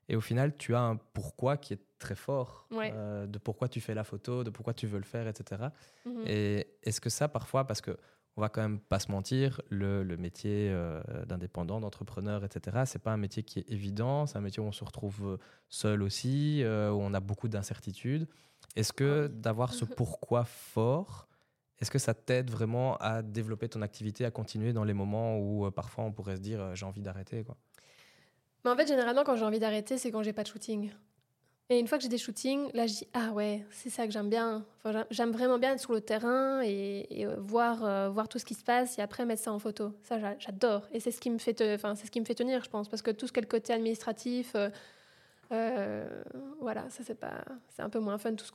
A: Et au final, tu as un pourquoi qui est très fort euh, de pourquoi tu fais la photo, de pourquoi tu veux le faire, etc. Mhm. Et est-ce que ça, parfois, parce que on va quand même pas se mentir, le, le métier euh, d'indépendant, d'entrepreneur, etc., c'est pas un métier qui est évident, c'est un métier où on se retrouve euh, seul aussi, où on a beaucoup d'incertitudes. Est-ce que ah d'avoir ce pourquoi fort, est-ce que ça t'aide vraiment à développer ton activité, à continuer dans les moments où parfois on pourrait se dire j'ai envie d'arrêter quoi?
B: Mais en fait, généralement, quand j'ai envie d'arrêter, c'est quand j'ai pas de shooting. Et une fois que j'ai des shootings, là, je dis Ah ouais, c'est ça que j'aime bien. Enfin, j'aime vraiment bien être sur le terrain et, euh, voir, euh, voir tout ce qui se passe et après mettre ça en photo. Ça, j'adore. Et c'est ce, qui me fait enfin, c'est ce qui me fait tenir, je pense. Parce que tout ce qui est le côté administratif, euh, voilà, ça, c'est pas, c'est un peu moins fun. Tout, ce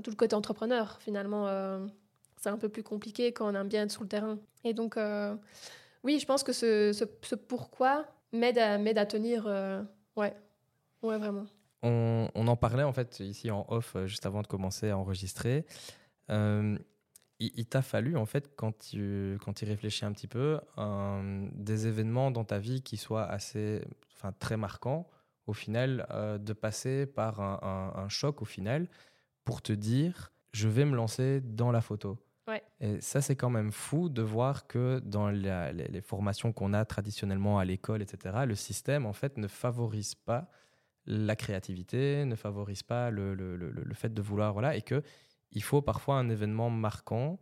B: tout le côté entrepreneur, finalement, c'est un peu plus compliqué quand on aime bien être sur le terrain. Et donc, oui, je pense que ce, ce, pourquoi m'aide à, à tenir. Ouais, ouais, vraiment.
A: On, on, en parlait en fait ici en off, euh, juste avant de commencer à enregistrer. Euh, il, t'a fallu, en fait, quand tu, quand tu réfléchis un petit peu, des événements dans ta vie qui soient assez, enfin, très marquants, au final, de passer par un, un, choc, au final, pour te dire, je vais me lancer dans la photo. Et ça, c'est quand même fou de voir que dans les, formations qu'on a traditionnellement à l'école, etc., le système, en fait, ne favorise pas la créativité, ne favorise pas le, le, le, fait de vouloir, voilà, et que il faut parfois un événement marquant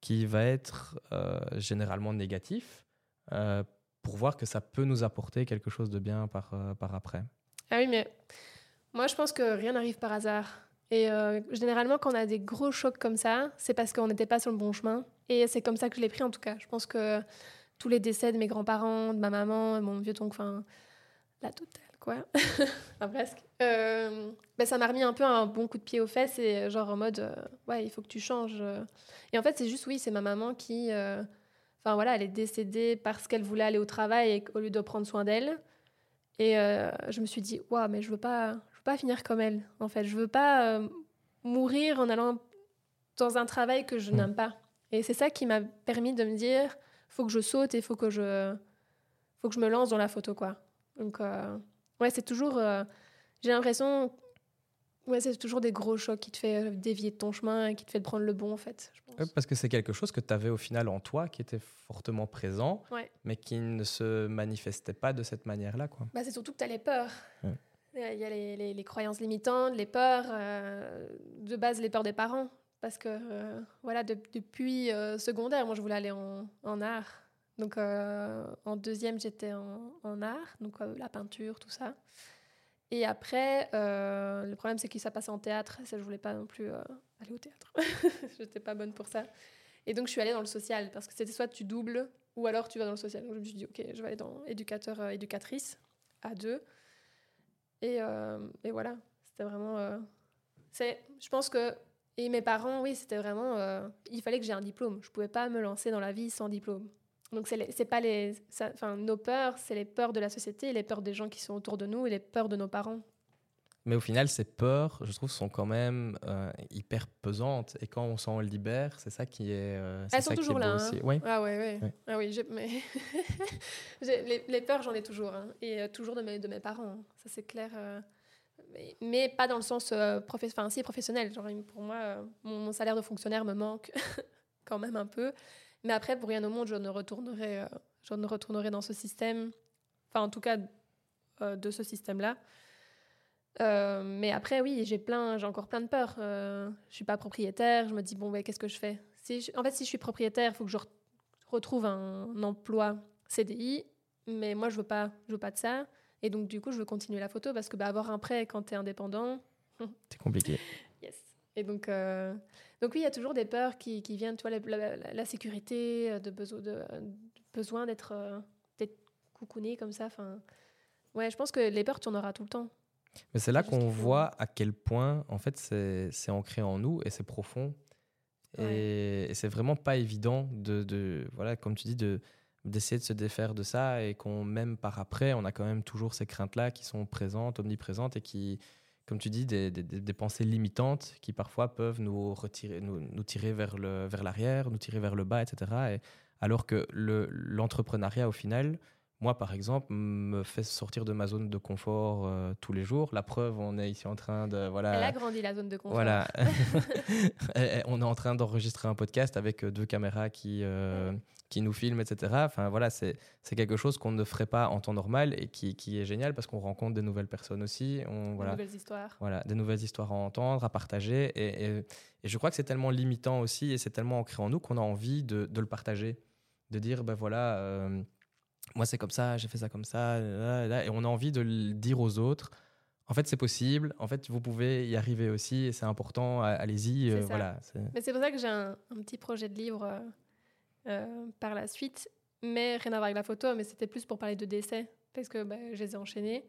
A: qui va être euh, généralement négatif euh, pour voir que ça peut nous apporter quelque chose de bien par, euh, par après.
B: Ah oui, mais moi, je pense que rien n'arrive par hasard. Et généralement, quand on a des gros chocs comme ça, c'est parce qu'on n'était pas sur le bon chemin. Et c'est comme ça que je l'ai pris en tout cas. Je pense que tous les décès de mes grands-parents, de ma maman, de mon vieux toncle, enfin, la totale, quoi. enfin, presque. Euh, ben, ça m'a remis un peu un bon coup de pied aux fesses et genre en mode, euh, ouais, il faut que tu changes. Et en fait, c'est juste, oui, c'est ma maman qui, enfin voilà, elle est décédée parce qu'elle voulait aller au travail et au lieu de prendre soin d'elle. Et je me suis dit, waouh, mais je veux pas, pas finir comme elle, en fait. Je veux pas euh, mourir en allant dans un travail que je mm. n'aime pas. Et c'est ça qui m'a permis de me dire, faut que je saute et faut que je, faut que je me lance dans la photo, quoi. Donc, euh, ouais, c'est toujours, euh, j'ai l'impression, ouais, c'est toujours des gros chocs qui te fait dévier de ton chemin et qui te fait prendre le bon, en fait.
A: parce que c'est quelque chose que tu avais au final en toi, qui était fortement présent, mais qui ne se manifestait pas de cette manière-là, quoi.
B: Bah, c'est surtout que tu as les peurs. Il y a les, les, croyances limitantes, les peurs, euh, de base les peurs des parents. Parce que, euh, voilà, depuis euh, secondaire, moi je voulais aller en, en art. Donc en deuxième, j'étais en, art, donc la peinture, tout ça. Et après, le problème, c'est que ça passait en théâtre. Ça, je voulais pas non plus aller au théâtre. Je n'étais pas bonne pour ça. Et donc, je suis allée dans le social parce que c'était soit tu doubles ou alors tu vas dans le social. Donc, je me suis dit, OK, je vais aller dans éducateur, euh, éducatrice à deux. Et, euh, et voilà, c'était vraiment. Euh, c'est, je pense que. Et mes parents, oui, c'était vraiment. il fallait que j'ai un diplôme. Je pouvais pas me lancer dans la vie sans diplôme. Donc, c'est, pas les. Enfin, nos peurs, c'est les peurs de la société, les peurs des gens qui sont autour de nous et les peurs de nos parents.
A: Mais au final, ces peurs, je trouve, sont quand même euh, hyper pesantes. Et quand on s'en libère, c'est ça qui est. Euh,
B: Elles sont toujours là. Hein. Aussi. Ah ouais, ouais. Ah oui, mais les, les, peurs, j'en ai toujours. Hein. Et euh, toujours de mes, de mes parents. Ça, c'est clair. Mais, mais, pas dans le sens enfin, si, professionnel. Genre, pour moi, mon, salaire de fonctionnaire me manque quand même un peu. Mais après, pour rien au monde, je ne retournerai, je ne retournerai dans ce système. Enfin, en tout cas, de ce système-là. Euh, mais après, oui, j'ai plein, j'ai encore plein de peurs. Euh, je suis pas propriétaire. Je me dis bon, ouais, qu'est-ce que je fais? Si En fait, si je suis propriétaire, il faut que je retrouve un, emploi CDI. Mais moi, je veux pas, je veux pas de ça. Et donc, du coup, je veux continuer la photo parce que bah, avoir un prêt quand tu es indépendant,
A: c'est compliqué.
B: yes. Et donc, euh, donc oui, il y a toujours des peurs qui, qui viennent, tu vois, la, sécurité, de, besoin de, besoin d'être coucouné comme ça. Enfin, ouais, je pense que les peurs tournera tout le temps.
A: Mais c'est là qu'on voit à quel point, en fait, c'est ancré en nous et c'est profond. Et, c'est vraiment pas évident de, de, voilà, comme tu dis, de d'essayer de se défaire de ça et qu'on même par après, on a quand même toujours ces craintes-là qui sont présentes, omniprésentes et qui, comme tu dis, des, pensées limitantes qui parfois peuvent nous retirer, nous, nous tirer vers l'arrière, nous tirer vers le bas, etc. Et, alors que l'entrepreneuriat, au final, moi, par exemple, me fait sortir de ma zone de confort euh, tous les jours. La preuve, on est ici en train de voilà.
B: Elle a grandi la zone de confort.
A: Voilà. on est en train d'enregistrer un podcast avec euh, deux caméras qui euh, qui nous filment, etc. Enfin voilà, c'est c'est quelque chose qu'on ne ferait pas en temps normal et qui, qui est génial parce qu'on rencontre de nouvelles personnes aussi. On,
B: voilà, des nouvelles histoires.
A: Voilà, des nouvelles histoires à entendre, à partager. Et, et, et je crois que c'est tellement limitant aussi et c'est tellement ancré en nous qu'on a envie de, de, le partager, de dire ben voilà moi c'est comme ça, j'ai fait ça comme ça, et on a envie de le dire aux autres. En fait, c'est possible. En fait, vous pouvez y arriver aussi, et c'est important. Allez-y, euh, voilà.
B: Mais c'est pour ça que j'ai un, petit projet de livre euh, euh, par la suite, mais rien à voir avec la photo. Mais c'était plus pour parler de décès, parce que bah, je les ai enchaînés.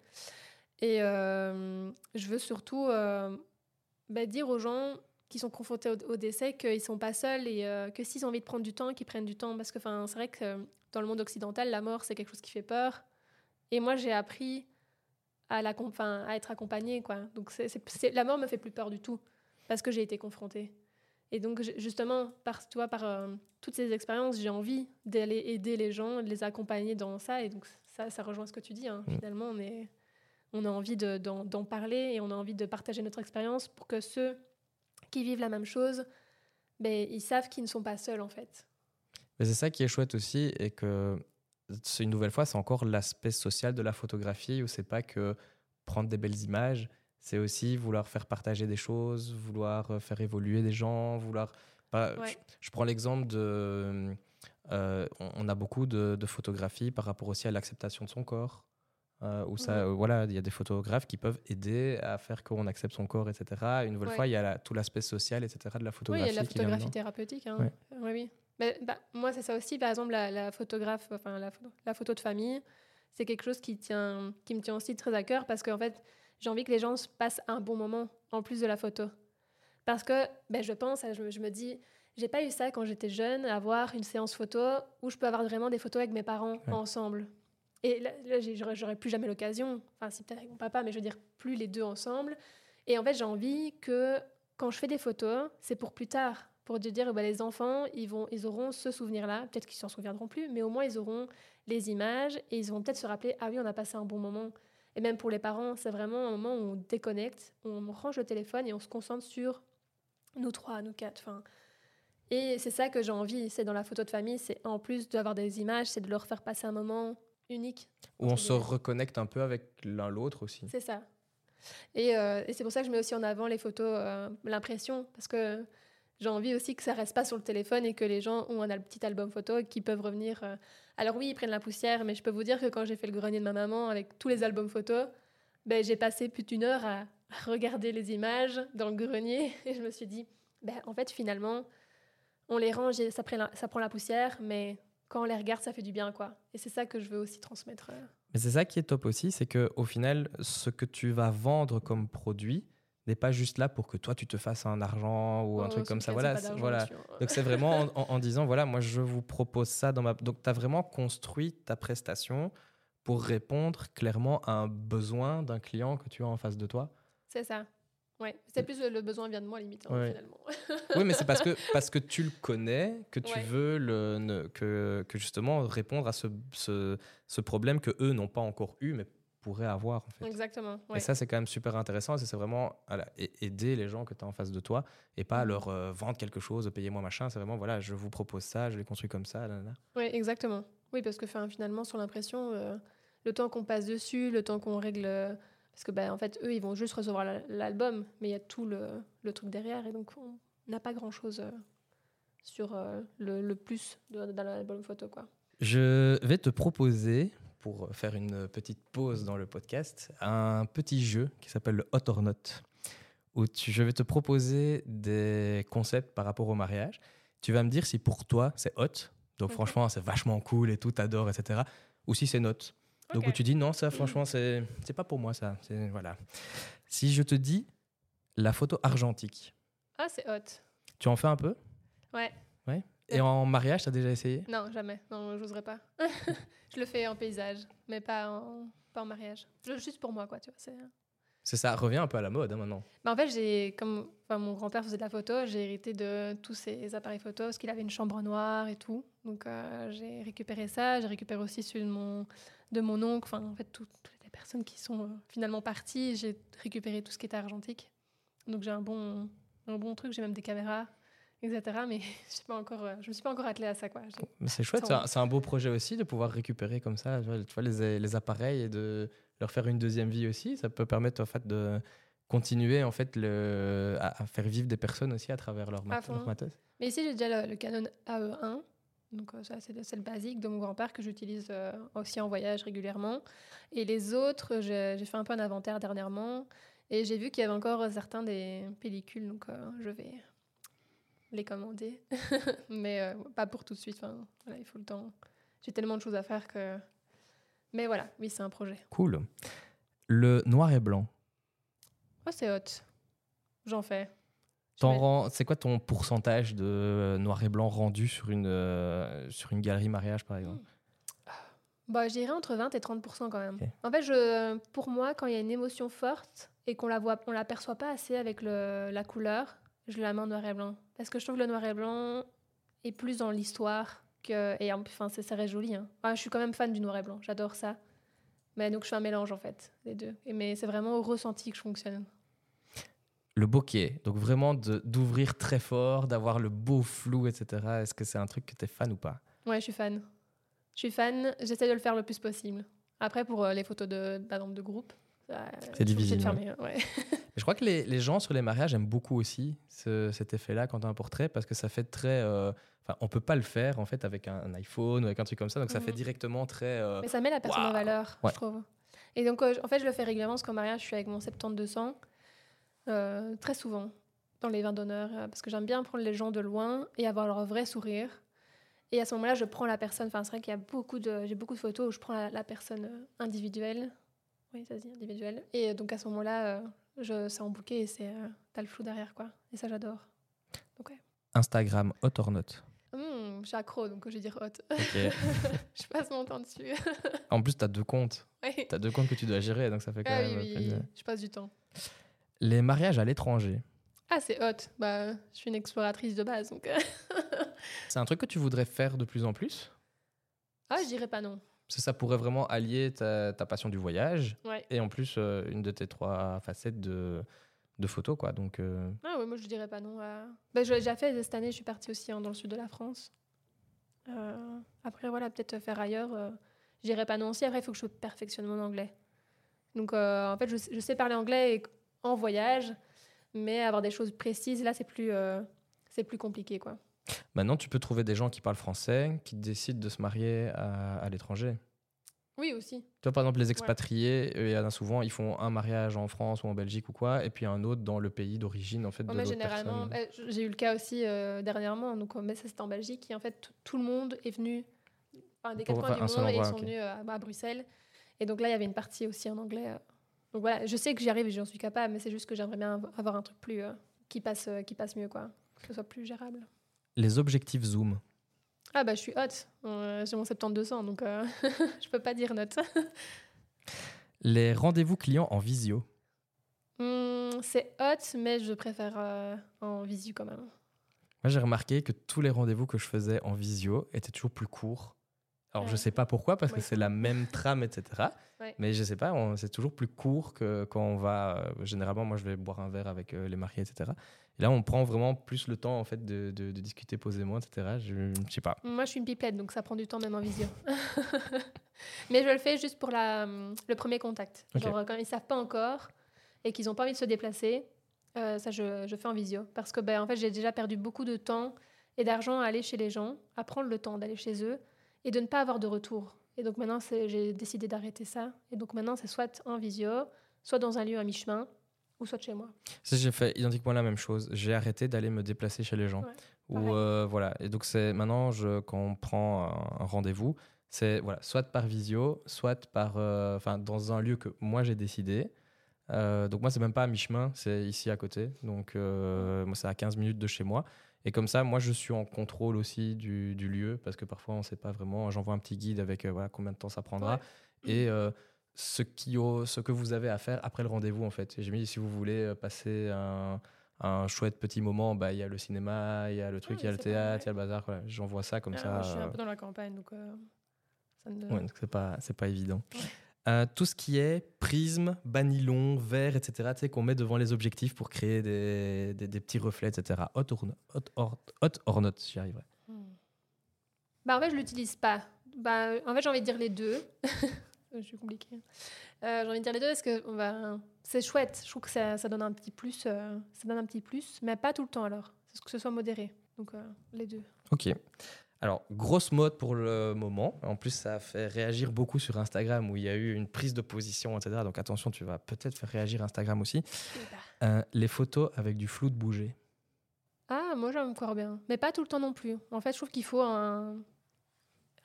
B: Et je veux surtout bah, dire aux gens qui sont confrontés au, décès qu'ils sont pas seuls et que s'ils ont envie de prendre du temps, qu'ils prennent du temps. Parce que c'est vrai que dans le monde occidental, la mort, c'est quelque chose qui fait peur. Et moi, j'ai appris à, la, à être accompagnée. Quoi. Donc, la mort me fait plus peur du tout parce que j'ai été confrontée. Et donc, justement, par, toi, par euh, toutes ces expériences, j'ai envie d'aller aider les gens, de les accompagner dans ça. Et donc, ça, ça rejoint ce que tu dis. Hein. Mm. Finalement, on, est, on a envie d'en, parler et on a envie de partager notre expérience pour que ceux qui vivent la même chose, ben, ils savent qu'ils ne sont pas seuls, en fait.
A: Mais c'est ça qui est chouette aussi, et que c'est une nouvelle fois, c'est encore l'aspect social de la photographie, où c'est pas que prendre des belles images, c'est aussi vouloir faire partager des choses, vouloir euh, faire évoluer des gens, vouloir. Je, prends l'exemple de. Euh, on, a beaucoup de, photographies par rapport aussi à l'acceptation de son corps. Euh, où ça, voilà, il y a des photographes qui peuvent aider à faire qu'on accepte son corps, etc. Une nouvelle fois, il y a tout l'aspect social, etc. de la photographie.
B: Oui, il y a la photographie thérapeutique. Hein. Oui, oui. Bah, moi, c'est ça aussi. Par exemple, la, photographe, enfin, la, la, photo de famille, c'est quelque chose qui, tient, qui me tient aussi très à cœur parce qu'en fait, j'ai envie que les gens passent un bon moment en plus de la photo. Parce que ben, je pense, je, je me dis, j'ai pas eu ça quand j'étais jeune, avoir une séance photo où je peux avoir vraiment des photos avec mes parents ensemble. Et là, j'aurais plus jamais l'occasion. Enfin, si peut-être avec mon papa, mais je veux dire, plus les deux ensemble. Et en fait, j'ai envie que quand je fais des photos, c'est pour plus tard pour dire, bah, les enfants, ils, auront ce souvenir-là. Peut-être qu'ils s'en souviendront plus, mais au moins, ils auront les images et ils vont peut-être se rappeler, ah oui, on a passé un bon moment. Et même pour les parents, c'est vraiment un moment où on déconnecte, on range le téléphone et on se concentre sur nous trois, nous quatre. Enfin, et c'est ça que j'ai envie, c'est dans la photo de famille, c'est en plus d'avoir des images, c'est de leur faire passer un moment unique.
A: Où on se reconnecte un peu avec l'un l'autre aussi.
B: C'est ça. Et, euh, et c'est pour ça que je mets aussi en avant les photos, euh, l'impression, parce que j'ai envie aussi que ça reste pas sur le téléphone et que les gens ont un petit album photo et qui peuvent revenir. euh. Alors oui, ils prennent la poussière, mais je peux vous dire que quand j'ai fait le grenier de ma maman avec tous les albums photos, ben, j'ai passé plus d'une heure à à regarder les images dans le grenier et je me suis dit, ben, en fait, finalement, on les range et ça prend la, ça prend la poussière, mais quand on les regarde, ça fait du bien, quoi. Et c'est ça que je veux aussi transmettre. euh.
A: Mais c'est ça qui est top aussi, c'est que au final, ce que tu vas vendre comme produit n'est pas juste là pour que toi tu te fasses un argent ou un
B: Oh,
A: truc comme ça. Voilà, voilà. Donc c'est vraiment en, en- en disant voilà, moi je vous propose ça dans ma. Donc tu as vraiment construit ta prestation pour répondre clairement à un besoin d'un client que tu as en face de toi.
B: C'est ça. Ouais. C'est plus le, besoin vient de moi, limite, hein,
A: Ouais.
B: finalement.
A: Oui, mais c'est parce que, parce que tu le connais que tu
B: Ouais.
A: veux le, ne- que, que justement répondre à ce, ce, ce problème que eux n'ont pas encore eu, mais pourraient avoir en fait.
B: Exactement.
A: Et ça, c'est quand même super intéressant. C'est c'est vraiment voilà, aider les gens que tu as en face de toi et pas
B: Mhm.
A: leur euh, vendre quelque chose, payez-moi machin. C'est vraiment, voilà, je vous propose ça, je l'ai construit comme ça. là, là, là.
B: Oui, exactement. Oui, parce que fin, finalement, sur l'impression, euh, le temps qu'on passe dessus, le temps qu'on règle. Parce que, ben, en fait, eux, ils vont juste recevoir la- l'album, mais il y a tout le, le truc derrière, et donc on n'a pas grand-chose euh, sur euh, le, le plus dans l'album photo, quoi.
A: Je vais te proposer, pour faire une petite pause dans le podcast, un petit jeu qui s'appelle le Hot or Not, où tu- je vais te proposer des concepts par rapport au mariage. Tu vas me dire si pour toi c'est hot, donc franchement c'est vachement cool et tout, t'adores, etc. Ou si c'est Donc où tu dis non, ça franchement c'est c'est pas pour moi ça. C'est- Voilà. Si je te dis la photo argentique,
B: Ah, c'est hot.
A: tu en fais un peu?
B: Ouais.
A: Et en mariage, t'as déjà essayé?
B: Non, jamais. Non, j'oserais pas. je le fais en paysage, mais pas en, pas en mariage. Juste pour moi, quoi, tu vois. C'est-
A: C'est ça revient un peu à la mode hein, maintenant.
B: Bah, en fait, j'ai comme mon grand-père faisait de la photo, j'ai hérité de tous ses appareils photo parce qu'il avait une chambre noire et tout. Donc euh, j'ai récupéré ça, j'ai récupéré aussi celui de mon de mon oncle, enfin en fait tout- toutes les personnes qui sont euh, finalement parties, j'ai récupéré tout ce qui était argentique. Donc j'ai un bon un bon truc, j'ai même des caméras, etc. Mais je sais pas encore, euh, je me suis pas encore attelée à ça quoi.
A: C'est chouette, c'est un, beau projet aussi de pouvoir récupérer comme ça tu vois, les, les appareils et de leur faire une deuxième vie aussi. Ça peut permettre en fait de continuer en fait le, à, à faire vivre des personnes aussi à travers leur, mat- leur matos.
B: Mais ici, j'ai déjà le, le Canon AE1. Donc, euh, ça, c'est le, basique de mon grand-père que j'utilise euh, aussi en voyage régulièrement. Et les autres, j'ai fait un peu un inventaire dernièrement. Et j'ai vu qu'il y avait encore certains des pellicules. Donc, euh, je vais les commander. Mais euh, pas pour tout de suite. Enfin, voilà, il faut le temps. J'ai tellement de choses à faire que. Mais voilà, oui, c'est un projet.
A: Cool. Le noir et blanc.
B: Oh, c'est hot. J'en fais.
A: Rends- C'est quoi ton pourcentage de euh, noir et blanc rendu sur une, euh, sur une galerie mariage par exemple?
B: Bah, je dirais entre 20 et 30% quand même. En fait, je, pour moi, quand il y a une émotion forte et qu'on la voit, on l'aperçoit pas assez avec le, la couleur, je la mets en noir et blanc. Parce que je trouve que le noir et blanc est plus dans l'histoire que et en- enfin c'est ça reste joli. Hein. Enfin, je suis quand même fan du noir et blanc, j'adore ça. Mais donc je fais un mélange en fait des deux. Et, mais c'est vraiment au ressenti que je fonctionne.
A: Le bokeh, donc vraiment d'ouvrir très fort, d'avoir le beau flou, etc. Est-ce que c'est un truc que tu es fan ou pas?
B: Ouais, je suis fan. Je suis fan. J'essaie de le faire le plus possible. Après, pour euh, les photos de, par exemple, de groupe, obligée
A: difficile,
B: de
A: ouais.
B: fermer, ouais.
A: Je crois que les, les gens sur les mariages aiment beaucoup aussi ce- cet effet-là quand tu as un portrait parce que ça fait très. euh, Enfin, on peut pas le faire en fait avec un, un iPhone ou avec un truc comme ça, donc ça
B: Mhm.
A: fait directement très. euh,
B: Mais ça met la personne en valeur,
A: Ouais.
B: je trouve. Et donc, euh, en fait, je le fais régulièrement parce qu'en mariage, je suis avec mon 70-200, euh, très souvent, dans les vins d'honneur, parce que j'aime bien prendre les gens de loin et avoir leur vrai sourire. Et à ce moment-là, je prends la personne. Enfin, c'est vrai qu'il y a beaucoup de, j'ai beaucoup de photos où je prends la, la personne individuelle. Oui, ça se dit individuelle. Et donc, à ce moment-là, euh, je, c'est en bouquet et c'est, euh, t'as le flou derrière, quoi. Et ça, j'adore.
A: Instagram, hot or not?
B: Hum, je suis accro, donc je vais dire hot. Je passe mon temps dessus.
A: en plus, tu as deux comptes.
B: Ouais.
A: Tu as deux comptes que tu dois gérer, donc ça fait quand
B: Ah
A: même
B: oui, oui, oui, je passe du temps.
A: Les mariages à l'étranger,
B: Ah, c'est hot. Bah, je suis une exploratrice de base, donc. euh,
A: c'est un truc que tu voudrais faire de plus en plus?
B: Ah, je dirais pas non.
A: Ça pourrait vraiment allier ta, ta passion du voyage
B: Ouais.
A: et en plus euh, une de tes trois facettes de, de photos. Quoi. Donc, euh,
B: Ah ouais, moi je dirais pas non. à- Bah, je l'ai déjà fait cette année, je suis partie aussi hein, dans le sud de la France. Euh, après, voilà, peut-être faire ailleurs. je dirais pas non aussi. Après, il faut que je perfectionne mon anglais. Donc, en fait, je, sais- je sais parler anglais et- en voyage, mais avoir des choses précises, là, c'est plus, c'est plus compliqué, quoi.
A: Maintenant, tu peux trouver des gens qui parlent français, qui décident de se marier à, l'étranger.
B: Oui, aussi. Tu
A: vois, par exemple, les expatriés, il y en a souvent, ils font un mariage en France ou en Belgique ou quoi, et puis un autre dans le pays d'origine, en fait, de
B: généralement, bah, j'ai eu le cas aussi euh, dernièrement, donc, mais ça c'était en Belgique, et en fait, tout le monde est venu, enfin, des quatre coins du monde, et ils sont venus euh, à, Bruxelles. Et donc là, il y avait une partie aussi en anglais. Euh. Donc voilà, je sais que j'y arrive et j'en suis capable, mais c'est juste que j'aimerais bien avoir un truc plus qui passe, qui passe mieux, quoi, que ce soit plus gérable
A: les objectifs zoom
B: Ah bah je suis hot. Euh, j'ai mon 7200 donc euh, je peux pas dire note.
A: les rendez-vous clients en visio
B: hmm, C'est hot mais je préfère euh, en visio quand même.
A: Moi j'ai remarqué que tous les rendez-vous que je faisais en visio étaient toujours plus courts. Alors je sais pas pourquoi parce que c'est la même trame etc. Mais je sais pas, c'est toujours plus court que quand on va. généralement moi je vais boire un verre avec les mariés etc. Et là, on prend vraiment plus le temps en fait de, de, discuter posément, etc. Je, ne sais pas.
B: Moi, je suis une pipelette, donc ça prend du temps même en visio. Mais je le fais juste pour la, le premier contact. Genre quand ils savent pas encore et qu'ils n'ont pas envie de se déplacer, euh, ça je, je, fais en visio. Parce que ben, en fait, j'ai déjà perdu beaucoup de temps et d'argent à aller chez les gens, à prendre le temps d'aller chez eux et de ne pas avoir de retour. Et donc maintenant, j'ai décidé d'arrêter ça. Et donc maintenant, c'est soit en visio, soit dans un lieu à mi-chemin ou soit chez moi.
A: j'ai fait identiquement la même chose. J'ai arrêté d'aller me déplacer chez les gens. ou euh, voilà. Et donc c'est maintenant, je, quand on prend un, rendez-vous, c'est voilà, soit par visio, soit par, euh, enfin, dans un lieu que moi j'ai décidé. Euh, donc moi c'est même pas à mi-chemin, c'est ici à côté. Donc moi c'est à 15 minutes de chez moi. Et comme ça, moi, je suis en contrôle aussi du, du lieu parce que parfois, on ne sait pas vraiment. J'envoie un petit guide avec voilà, combien de temps ça prendra. Et ce, qui, ce que vous avez à faire après le rendez-vous, en fait. J'ai mis, si vous voulez euh, passer un, un chouette petit moment, bah, il y a le cinéma, il y a le truc, il y a le théâtre, il y a le bazar. Voilà. J'envoie ça comme ça.
B: je suis un euh, peu dans la campagne, donc euh,
A: ça ne... c'est pas, c'est pas évident. tout ce qui est prisme, banilon, verre, etc., qu'on met devant les objectifs pour créer des, des, petits reflets, etc. Hot or, hot or, hot or not, j'y arriverai. Hmm.
B: Bah, en fait, je l'utilise pas. Bah, en fait, j'ai envie de dire les deux. je suis compliquée. Euh, j'ai envie de dire les deux parce que c'est chouette. Je trouve que ça, ça donne un petit plus, euh, ça donne un petit plus, mais pas tout le temps alors. C'est que ce soit modéré. Donc euh, les deux.
A: Ok. Alors grosse mode pour le moment. En plus, ça fait réagir beaucoup sur Instagram où il y a eu une prise de position, etc. Donc attention, tu vas peut-être faire réagir Instagram aussi. les photos avec du flou de bouger.
B: Ah, moi j'aime encore bien, mais pas tout le temps non plus. En fait, je trouve qu'il faut un.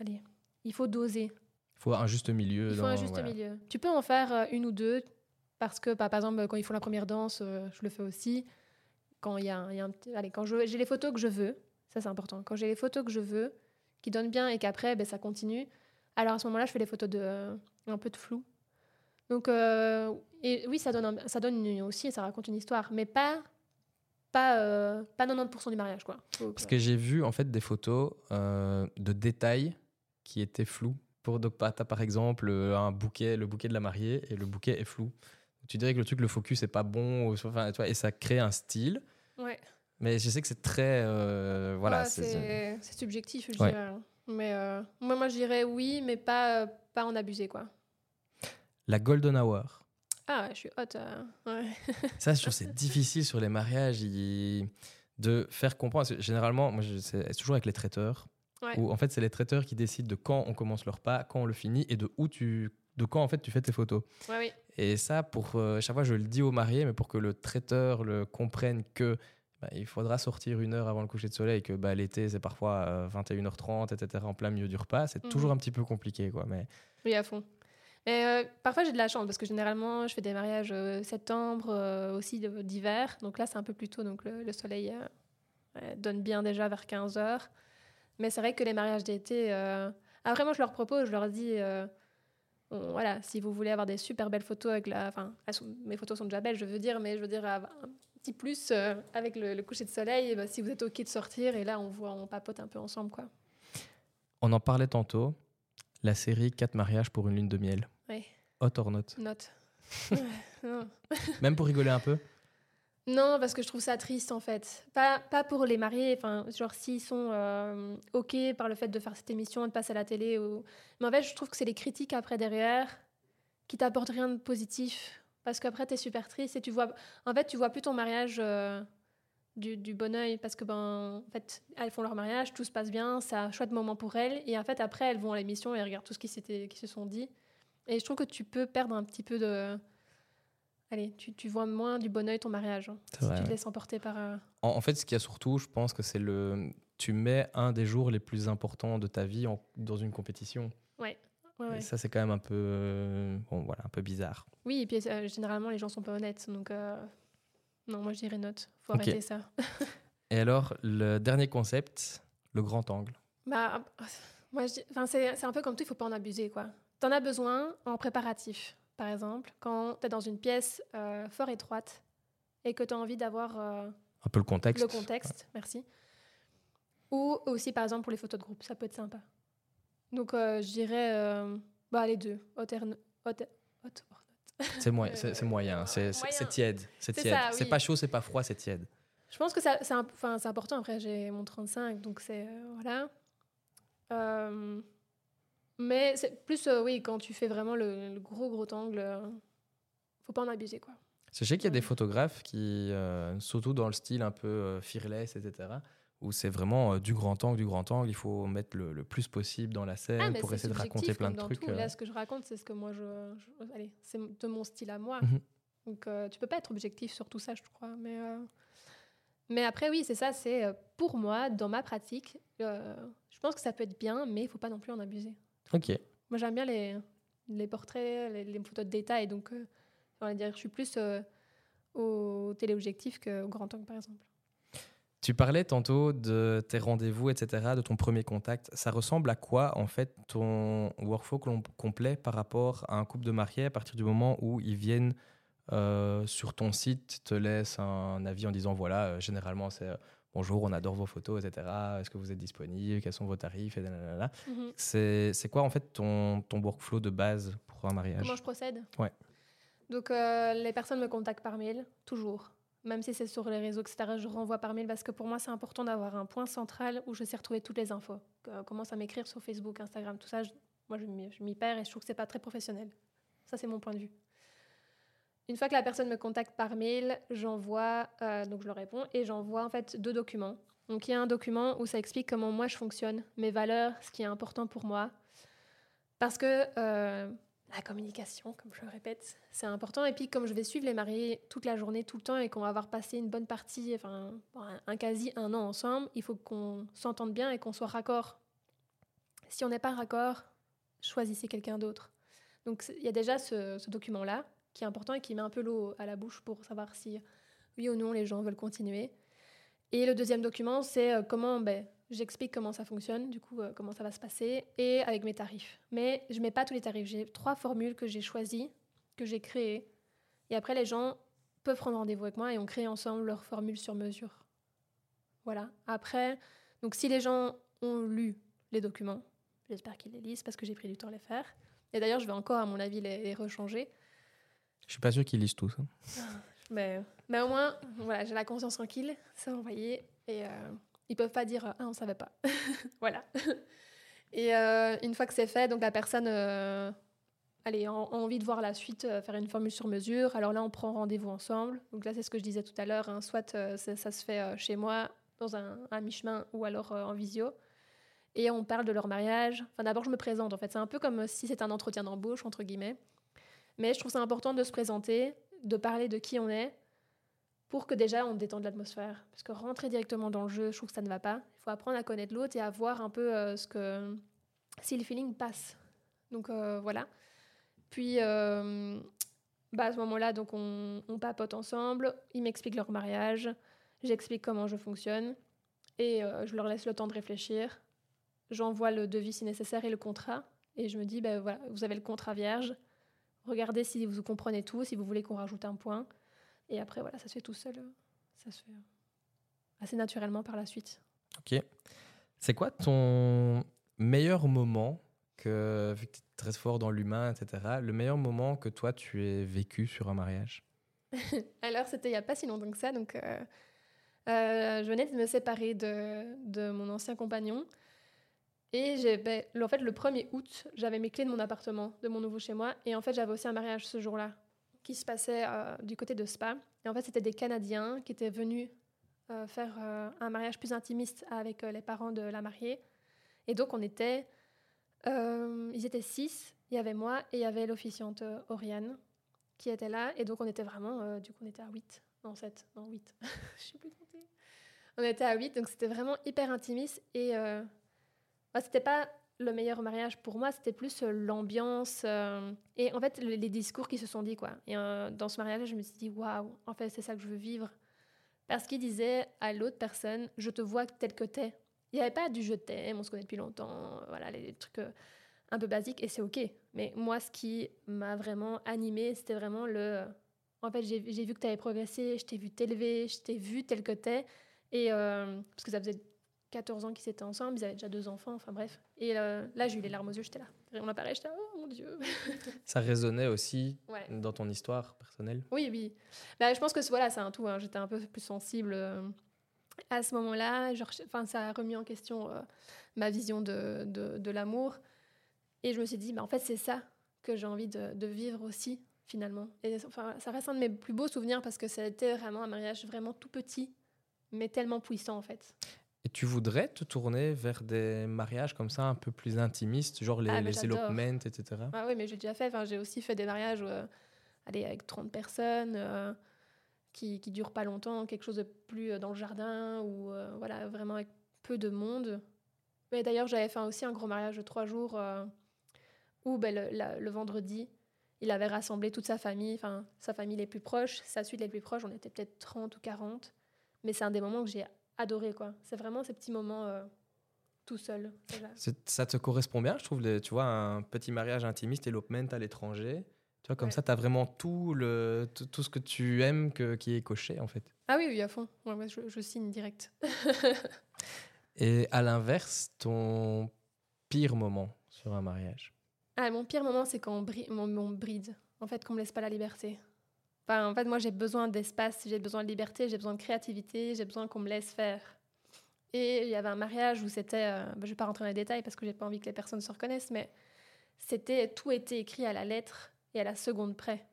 B: Allez, il faut doser.
A: Il faut un juste milieu.
B: Il faut un juste milieu. Tu peux en faire euh, une ou deux, parce que bah, par exemple, quand ils font la première danse, euh, je le fais aussi. Quand il y a, un Allez, quand j'ai les photos que je veux, ça c'est important. Quand j'ai les photos que je veux, qui donnent bien et qu'après ben, ça continue, alors à ce moment-là, je fais les photos de euh, un peu de flou. Donc, et oui, ça donne, ça donne une, aussi, ça raconte une histoire, mais pas pas, pas 90% du mariage. Quoi.
A: Parce que j'ai vu en fait des photos de détails qui étaient flous pour, donc, tu as par exemple euh, un bouquet, le bouquet de la mariée, et le bouquet est flou. Tu dirais que le truc, le focus n'est pas bon, enfin, et ça crée un style.
B: Ouais.
A: Mais je sais que c'est très. Euh, voilà.
B: c'est subjectif, je dirais. Hein. Mais euh, moi, moi, je dirais oui, mais pas, pas en abuser, quoi.
A: La Golden Hour.
B: Ah, je suis hot. Ouais.
A: ça, je trouve c'est difficile sur les mariages de faire comprendre. Généralement, moi, c'est toujours avec les traiteurs. Où en fait, c'est les traiteurs qui décident de quand on commence leur repas, quand on le finit et de où tu de quand en fait tu fais tes photos. Et ça, pour euh, chaque fois, je le dis aux mariés, mais pour que le traiteur le comprenne que bah, il faudra sortir une heure avant le coucher de soleil, que bah, l'été c'est parfois 21h30, euh, etc. en plein milieu du repas, c'est mhm. toujours un petit peu compliqué, quoi. Mais
B: oui, à fond. Mais euh, parfois j'ai de la chance parce que généralement je fais des mariages septembre, aussi d'hiver. Donc là c'est un peu plus tôt, donc le, le soleil donne bien déjà vers 15 h mais c'est vrai que les mariages d'été. Euh... Après, moi, je leur propose, je leur dis. Euh, voilà, si vous voulez avoir des super belles photos avec la. Enfin, mes photos sont déjà belles, je veux dire, mais je veux dire, un petit plus euh, avec le, coucher de soleil, bah, si vous êtes OK de sortir, et là, on voit, on papote un peu ensemble, quoi.
A: On en parlait tantôt, la série 4 mariages pour une lune de miel.
B: Oui.
A: Hot or not?
B: Note.
A: Même pour rigoler un peu?
B: Non, parce que je trouve ça triste en fait. Pas, pas pour les mariés, enfin, genre s'ils sont euh, OK par le fait de faire cette émission, de passer à la télé. Ou... Mais en fait, je trouve que c'est les critiques après derrière qui t'apportent rien de positif. Parce qu'après, tu es super triste et tu vois. En fait, tu vois plus ton mariage euh, du, bon oeil parce que ben en fait elles font leur mariage, tout se passe bien, c'est un chouette moment pour elles et en fait après elles vont à l'émission et elles regardent tout ce qui qui se sont dit et je trouve que tu peux perdre un petit peu de allez tu, tu vois moins du bon oeil ton mariage hein, si tu te laisses emporter par euh,
A: en, fait ce qu'il y a surtout je pense que c'est le tu mets un des jours les plus importants de ta vie en, dans une compétition
B: ouais
A: et ça, c'est quand même un peu, euh, bon, voilà, un peu bizarre.
B: Oui, et puis euh, généralement, les gens sont pas honnêtes. Donc, non, moi, je dirais note. faut arrêter ça.
A: et alors, le dernier concept, le grand angle.
B: Bah, moi, c'est un peu comme tout, il faut pas en abuser. quoi. Tu en as besoin en préparatif, par exemple, quand tu es dans une pièce fort étroite et que tu as envie d'avoir.
A: un peu le contexte.
B: Le contexte, merci. Ou aussi, par exemple, pour les photos de groupe, ça peut être sympa. Donc, euh, je dirais euh, bah, les deux.
A: C'est moyen, c'est moyen, c'est tiède, c'est tiède. C'est pas chaud, c'est pas froid, c'est tiède.
B: Je pense que c'est important. Après, j'ai mon 35, donc c'est euh, voilà. Mais c'est plus oui quand tu fais vraiment le, gros gros angle, faut pas en abuser quoi.
A: Je sais qu'il y a des photographes qui, surtout dans le style un peu fearless, etc où c'est vraiment euh, du grand angle, du grand angle. Il faut mettre le, plus possible dans la scène ah, pour essayer de raconter plein de trucs.
B: Tout. Là, euh. ce que je raconte, c'est ce que moi, je, allez, c'est de mon style à moi. Mhm. Donc, euh, tu peux pas être objectif sur tout ça, je crois. Mais, mais après, oui, c'est ça. C'est pour moi, dans ma pratique, je pense que ça peut être bien, mais il faut pas non plus en abuser.
A: Ok.
B: Moi, j'aime bien les, les portraits, les, photos de détail. Donc, on va dire, je suis plus au téléobjectif qu'au grand angle, par exemple.
A: Tu parlais tantôt de tes rendez-vous, etc., de ton premier contact. Ça ressemble à quoi, en fait, ton workflow complet par rapport à un couple de mariés à partir du moment où ils viennent euh, sur ton site, te laissent un avis en disant voilà, euh, généralement c'est euh, bonjour, on adore vos photos, etc. Est-ce que vous êtes disponible? Quels sont vos tarifs? Et mhm. C'est quoi, en fait, ton, ton workflow de base pour un mariage?
B: Comment je procède?
A: Ouais.
B: Donc, les personnes me contactent par mail, toujours même si c'est sur les réseaux, etc., je renvoie par mail parce que pour moi, c'est important d'avoir un point central où je sais retrouver toutes les infos. Euh, commence à m'écrire sur Facebook, Instagram, tout ça. moi, je m'y perds et je trouve que c'est pas très professionnel. Ça, c'est mon point de vue. Une fois que la personne me contacte par mail, j'envoie, euh, donc je leur réponds et j'envoie en fait deux documents. Donc il y a un document où ça explique comment moi je fonctionne, mes valeurs, ce qui est important pour moi. Parce que euh, la communication, comme je le répète, c'est important. Et puis, comme je vais suivre les mariés toute la journée, tout le temps, et qu'on va avoir passé une bonne partie, enfin, un, quasi un an ensemble, il faut qu'on s'entende bien et qu'on soit raccord. Si on n'est pas raccord, choisissez quelqu'un d'autre. Donc, il y a déjà ce, document-là qui est important et qui met un peu l'eau à la bouche pour savoir si, oui ou non, les gens veulent continuer. Et le deuxième document, c'est euh, comment ben, J'explique comment ça fonctionne, du coup, euh, comment ça va se passer, et avec mes tarifs. Mais je mets pas tous les tarifs. J'ai trois formules que j'ai choisies, que j'ai créées. Et après, les gens peuvent prendre rendez-vous avec moi et on crée ensemble leur formule sur mesure. Voilà. Après, donc si les gens ont lu les documents, j'espère qu'ils les lisent parce que j'ai pris du temps à les faire. Et d'ailleurs, je vais encore, à mon avis, les, rechanger.
A: Je suis pas sûr qu'ils lisent tous. Hein.
B: Ah, mais, au moins, voilà, j'ai la conscience tranquille, c'est envoyé. Et, euh, ils peuvent pas dire ah on savait pas. voilà. Et euh, une fois que c'est fait, donc la personne euh, allez, a, envie de voir la suite, euh, faire une formule sur mesure. Alors là, on prend rendez-vous ensemble. Donc là, c'est ce que je disais tout à l'heure. Hein. Soit ça, se fait chez moi, dans un, un mi-chemin, ou alors en visio. Et on parle de leur mariage. Enfin, d'abord, je me présente. En fait, c'est un peu comme si c'était un entretien d'embauche, entre guillemets. Mais je trouve ça important de se présenter, de parler de qui on est, pour que déjà on détende l'atmosphère. Parce que rentrer directement dans le jeu, je trouve que ça ne va pas. Il faut apprendre à connaître l'autre et à voir un peu euh, ce que si le feeling passe. Donc euh, voilà. Puis euh, bah, à ce moment-là, donc on, papote ensemble. Ils m'expliquent leur mariage. J'explique comment je fonctionne et je leur laisse le temps de réfléchir. J'envoie le devis si nécessaire et le contrat. Et je me dis, ben voilà, vous avez le contrat vierge. Regardez si vous comprenez tout, si vous voulez qu'on rajoute un point. Et après, voilà, ça se fait tout seul. Ça se fait assez naturellement par la suite.
A: Ok. C'est quoi ton meilleur moment que, vu que tu es très fort dans l'humain, etc., le meilleur moment que toi, tu aies vécu sur un mariage?
B: Alors, c'était il n'y a pas si longtemps que ça. Donc, euh, euh, je venais de me séparer de, de mon ancien compagnon. Et ben, en fait, le 1er août, j'avais mes clés de mon appartement, de mon nouveau chez moi. Et en fait, j'avais aussi un mariage ce jour-là qui se passait euh, du côté de Spa. Et en fait, c'était des Canadiens qui étaient venus faire un mariage plus intimiste avec les parents de la mariée. Et donc, on était. ils étaient six. Il y avait moi et il y avait l'officiante Oriane qui était là. Et donc, on était vraiment. du coup, on était à 8. Non, 7. Non, 8. Je sais plus compter. On était à 8. Donc, c'était vraiment hyper intimiste. Et bah, c'était pas le meilleur mariage pour moi, c'était plus euh, l'ambiance euh, et en fait les discours qui se sont dit quoi. Et euh, dans ce mariage, je me suis dit waouh, en fait c'est ça que je veux vivre. Parce qu'il disait à l'autre personne, je te vois tel que t'es. Il n'y avait pas du je t'aime, on se connaît depuis longtemps, voilà les, trucs un peu basiques et c'est ok. Mais moi, ce qui m'a vraiment animé, c'était vraiment le. En fait, j'ai vu que tu avais progressé, je t'ai vu t'élever, je t'ai vu tel que t'es. Et parce que ça faisait 14 ans qu'ils étaient ensemble, ils avaient déjà deux enfants, enfin bref. Et euh, là, j'ai eu les larmes aux yeux, j'étais là. On a parlé, j'étais oh mon Dieu.
A: Ça résonnait aussi dans ton histoire personnelle?
B: Oui, oui. Bah, je pense que voilà, c'est un tout. Hein. J'étais un peu plus sensible euh, à ce moment-là. Enfin, ça a remis en question euh, ma vision de, de, l'amour. Et je me suis dit, bah, en fait, c'est ça que j'ai envie de, de, vivre aussi, finalement. Et enfin, ça reste un de mes plus beaux souvenirs parce que ça a été vraiment un mariage vraiment tout petit, mais tellement puissant, en fait.
A: Et tu voudrais te tourner vers des mariages comme ça, un peu plus intimistes, genre les, ah, les elopements, etc.
B: Ah oui, mais j'ai déjà fait. Enfin, j'ai aussi fait des mariages euh, allez, avec 30 personnes euh, qui, qui durent pas longtemps, quelque chose de plus euh, dans le jardin ou voilà, vraiment avec peu de monde. Mais d'ailleurs, j'avais fait aussi un gros mariage de trois jours où ben, le, le, vendredi, il avait rassemblé toute sa famille, enfin sa famille les plus proches, sa suite les plus proches. On était peut-être 30 ou 40. Mais c'est un des moments que j'ai adoré, quoi. C'est vraiment ces petits moments euh, tout seul.
A: Ça te correspond bien, je trouve, tu vois, un petit mariage intimiste, elopement à l'étranger. Tu vois, comme ça, tu as vraiment tout, le, tout, ce que tu aimes que, qui est coché, en fait.
B: Ah oui, oui, à fond. je, signe direct.
A: Et à l'inverse, ton pire moment sur un mariage?
B: Ah, Mon pire moment, c'est quand on, on bride. En fait, qu'on me laisse pas la liberté en fait, moi, j'ai besoin d'espace, j'ai besoin de liberté, j'ai besoin de créativité, j'ai besoin qu'on me laisse faire. Et il y avait un mariage où c'était, euh, bah, je ne vais pas rentrer dans les détails parce que j'ai pas envie que les personnes se reconnaissent, mais c'était tout était écrit à la lettre et à la seconde près.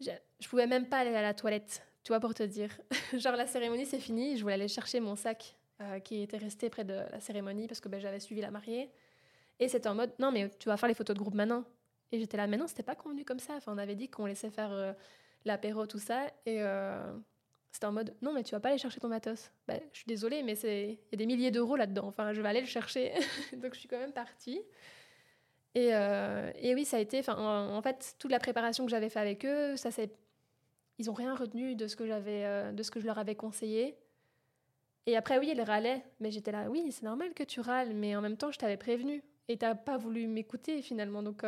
B: Je, je pouvais même pas aller à la toilette, tu vois, pour te dire. Genre la cérémonie c'est fini, je voulais aller chercher mon sac euh, qui était resté près de la cérémonie parce que ben, j'avais suivi la mariée. Et c'était en mode, non mais tu vas faire les photos de groupe maintenant. Et j'étais là, mais non, c'était pas convenu comme ça. Enfin, on avait dit qu'on laissait faire euh, l'apéro, tout ça. Et euh, c'était en mode, non, mais tu vas pas aller chercher ton matos. Bah, je suis désolée, mais il y a des milliers d'euros là-dedans. Enfin, je vais aller le chercher. Donc, je suis quand même partie. Et, euh, et oui, ça a été, en, en, fait, toute la préparation que j'avais fait avec eux, ça c'est, ils ont rien retenu de ce que j'avais, euh, de ce que je leur avais conseillé. Et après, oui, ils râlaient, mais j'étais là, oui, c'est normal que tu râles, mais en même temps, je t'avais prévenu et t'as pas voulu m'écouter finalement. Donc,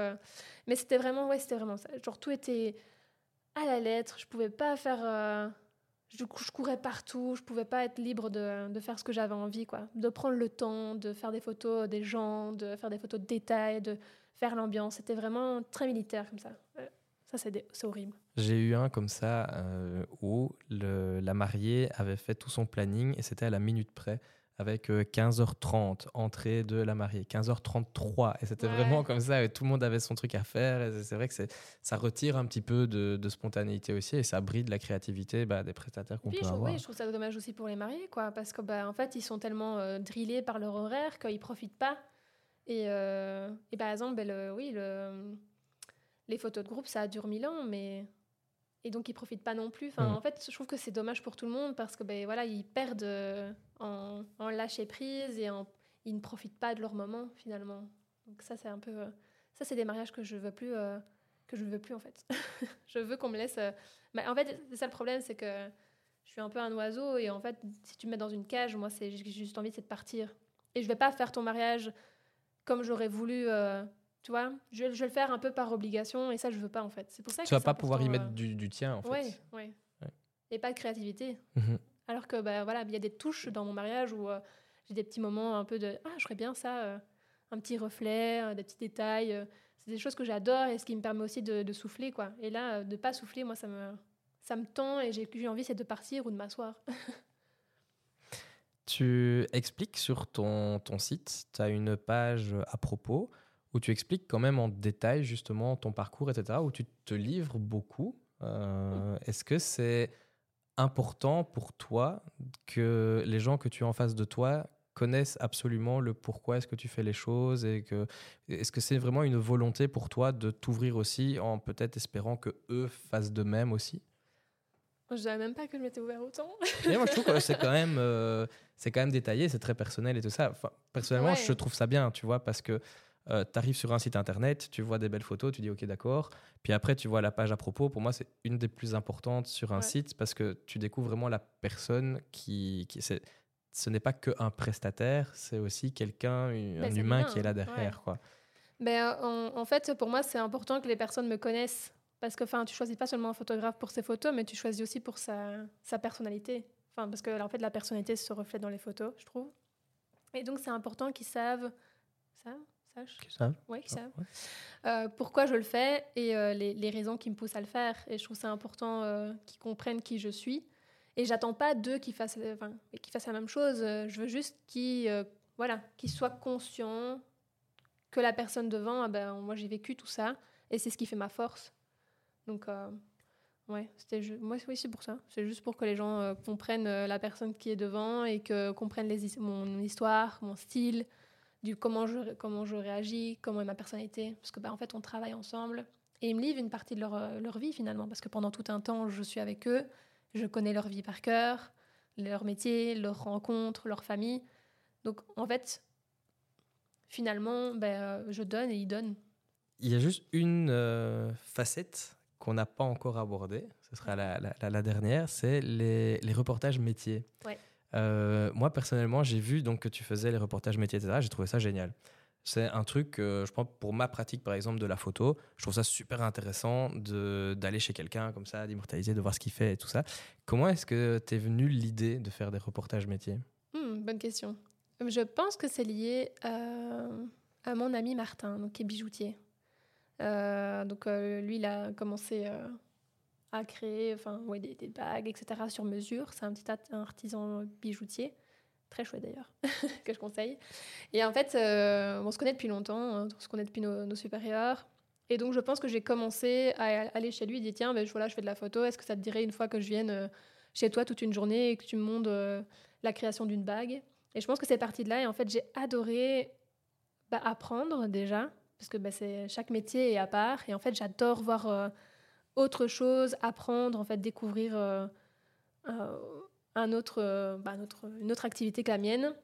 B: mais c'était vraiment, ouais, c'était vraiment ça. Genre tout était à la lettre. Je pouvais pas faire. Euh, je, courais partout. Je pouvais pas être libre de, faire ce que j'avais envie, quoi. De prendre le temps, de faire des photos des gens, de faire des photos de détails, de faire l'ambiance. C'était vraiment très militaire comme ça. Ça, c'est horrible.
A: J'ai eu un comme ça euh, où la mariée avait fait tout son planning et c'était à la minute près avec 15h30, euh, entrée de la mariée, 15h33. Et c'était vraiment comme ça, et tout le monde avait son truc à faire. Et c'est vrai que ça retire un petit peu de, spontanéité aussi, et ça bride la créativité bah, des prestataires qu'on peut
B: je,
A: avoir.
B: Oui, je trouve ça dommage aussi pour les mariés, quoi, parce qu'en bah, en fait, ils sont tellement euh, drillés par leur horaire qu'ils profitent pas. Et, euh, et par exemple, ben, oui, le, les photos de groupe, ça dure mille ans, mais et donc ils profitent pas non plus. Enfin, mm. En fait, je trouve que c'est dommage pour tout le monde parce que ben, voilà, ils perdent en, en, lâcher prise et ils ne profitent pas de leur moment finalement. Donc ça, c'est un peu... Euh, ça, c'est des mariages que je veux plus... Euh, que je veux plus en fait. je veux qu'on me laisse... Mais en fait, c'est ça le problème, c'est que je suis un peu un oiseau et en fait, si tu me mets dans une cage, moi, c'est j'ai juste envie, de partir. Et je vais pas faire ton mariage comme j'aurais voulu tu vois, je, je, vais le faire un peu par obligation et ça, je veux pas en fait. C'est pour ça
A: tu vas pas pouvoir y mettre euh, du, du, tien en fait.
B: Oui, oui. Et pas de créativité. Alors que, bah, voilà, il y a des touches dans mon mariage où euh, j'ai des petits moments un peu de Ah, je ferais bien ça, euh, un petit reflet, des petits détails. c'est des choses que j'adore et ce qui me permet aussi de, de souffler, quoi. Et là, de pas souffler, moi, ça me, ça me tend et j'ai envie, c'est de partir ou de m'asseoir.
A: tu expliques sur ton, ton site, tu as une page à propos où tu expliques quand même en détail justement ton parcours, etc., où tu te livres beaucoup. Euh, est-ce que c'est important pour toi que les gens que tu as en face de toi connaissent absolument le pourquoi est-ce que tu fais les choses et que est-ce que c'est vraiment une volonté pour toi de t'ouvrir aussi en peut-être espérant que eux fassent de même aussi?
B: Je savais même pas que je m'étais ouvert autant.
A: moi je trouve que c'est quand même euh, c'est quand même détaillé, c'est très personnel et tout ça. Enfin, personnellement, je trouve ça bien, tu vois, parce que euh, tu arrives sur un site internet, tu vois des belles photos, tu dis ok d'accord. Puis après tu vois la page à propos. Pour moi c'est une des plus importantes sur un site parce que tu découvres vraiment la personne qui, qui c'est, ce n'est pas qu'un prestataire, c'est aussi quelqu'un, un ben, humain qui est là derrière quoi.
B: Ben, en, en, fait pour moi c'est important que les personnes me connaissent parce que tu choisis pas seulement un photographe pour ses photos mais tu choisis aussi pour sa, sa personnalité. Enfin parce que en fait la personnalité se reflète dans les photos je trouve. Et donc c'est important qu'ils savent ça oui, savent. Euh, pourquoi je le fais et euh, les, les, raisons qui me poussent à le faire. Et je trouve ça important euh, qu'ils comprennent qui je suis. Et j'attends pas d'eux qu'ils fassent, enfin, qu'ils fassent la même chose. Je veux juste qu'ils voilà, qu'ils soient conscients que la personne devant, ah ben, moi j'ai vécu tout ça et c'est ce qui fait ma force. Donc, ouais, c'était moi oui, c'est pour ça. C'est juste pour que les gens comprennent la personne qui est devant et que comprennent les, mon histoire, mon style, du comment je, comment je réagis, comment est ma personnalité. Parce que, bah, en fait, on travaille ensemble. Et ils me livrent une partie de leur, euh, leur, vie, finalement. Parce que pendant tout un temps, je suis avec eux. Je connais leur vie par cœur, leur métier, leurs rencontres, leur famille. Donc, en fait, finalement, ben, je donne et ils donnent.
A: Il y a juste une euh, facette qu'on n'a pas encore abordée. Ce sera la, la, la dernière. C'est les, les, reportages métiers.
B: Ouais.
A: Euh, moi, personnellement, j'ai vu donc, que tu faisais les reportages métiers, etc. J'ai trouvé ça génial. C'est un truc, je pense, pour ma pratique, par exemple, de la photo, je trouve ça super intéressant d'aller chez quelqu'un comme ça, d'immortaliser, de voir ce qu'il fait et tout ça. Comment est-ce que tu es venu l'idée de faire des reportages métiers?
B: Hmm, Bonne question. Je pense que c'est lié euh, à mon ami Martin, donc, qui est bijoutier. Euh, donc, lui, il a commencé à créer enfin, des, bagues, etc. sur mesure. C'est un petit artisan bijoutier, très chouette d'ailleurs, que je conseille. Et en fait, euh, on se connaît depuis longtemps, hein, on se connaît depuis nos, supérieurs. Et donc, je pense que j'ai commencé à aller chez lui et dit Tiens, ben, voilà, je fais de la photo, est-ce que ça te dirait une fois que je vienne euh, chez toi toute une journée et que tu me montres euh, la création d'une bague? Et je pense que c'est parti de là. Et en fait, j'ai adoré bah, apprendre déjà, parce que bah, chaque métier est à part. Et en fait, j'adore voir autre chose, apprendre, en fait, découvrir euh, euh, un autre, euh, bah, notre, une autre activité que la mienne.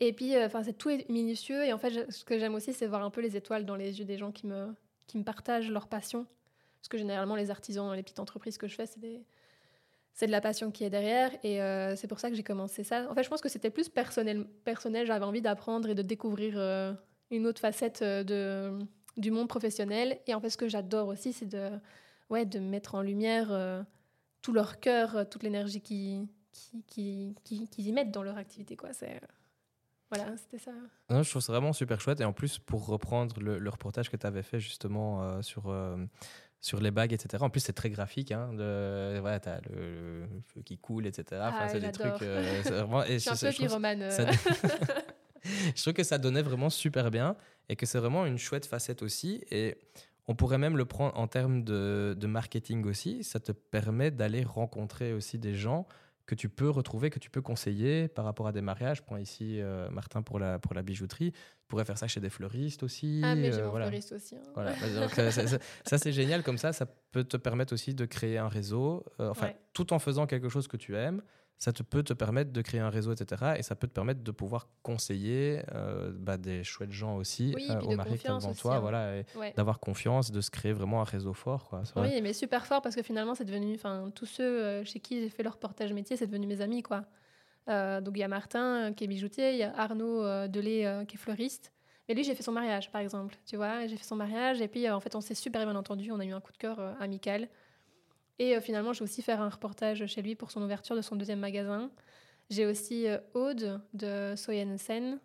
B: Et puis, enfin, c'est tout est minutieux. Et en fait, ce que j'aime aussi, c'est voir un peu les étoiles dans les yeux des gens qui me, qui me partagent leur passion. Parce que généralement, les artisans, les petites entreprises que je fais, c'est de la passion qui est derrière et c'est pour ça que j'ai commencé ça. En fait, je pense que c'était plus personnel. personnel J'avais envie d'apprendre et de découvrir une autre facette de, du monde professionnel. Et en fait, ce que j'adore aussi, c'est de, ouais, de mettre en lumière euh, tout leur cœur, euh, toute l'énergie qu'ils qui, qui, qui, y mettent dans leur activité. Quoi. C'est, euh, voilà, c'était ça.
A: Non, je trouve ça vraiment super chouette. Et en plus, pour reprendre le, reportage que tu avais fait justement sur, sur les bagues, etc. En plus, c'est très graphique. Hein, de, voilà, tu as le, feu qui coule, etc. Enfin,
B: ah,
A: c'est des trucs. c'est vraiment,
B: et je suis un peu pyromane.
A: je trouve que ça donnait vraiment super bien et que c'est vraiment une chouette facette aussi. Et on pourrait même le prendre en termes de, marketing aussi. Ça te permet d'aller rencontrer aussi des gens que tu peux retrouver, que tu peux conseiller par rapport à des mariages. Je prends ici euh, Martin pour la, pour la bijouterie. Tu pourrais faire ça chez des fleuristes aussi.
B: Ah, mais j'ai euh, voilà. fleuriste aussi. Hein.
A: Voilà. Euh, ça, c'est génial. Comme ça, ça peut te permettre aussi de créer un réseau, enfin, tout en faisant quelque chose que tu aimes ça te peut te permettre de créer un réseau, etc. Et ça peut te permettre de pouvoir conseiller euh, bah, des chouettes gens aussi
B: oui, euh,
A: au mari devant toi, hein. voilà, d'avoir confiance, de se créer vraiment un réseau fort. Quoi,
B: oui, mais super fort parce que finalement, c'est devenu, enfin, tous ceux euh, chez qui j'ai fait leur portage métier, c'est devenu mes amis, quoi. donc il y a Martin qui est bijoutier, il y a Arnaud Delay qui est fleuriste. Mais lui, j'ai fait son mariage, par exemple. Tu vois, j'ai fait son mariage et puis en fait, on s'est super bien entendu. On a eu un coup de cœur amical. Et euh, finalement, j'ai aussi fait un reportage chez lui pour son ouverture de son deuxième magasin. J'ai aussi euh, Aude de Soyensen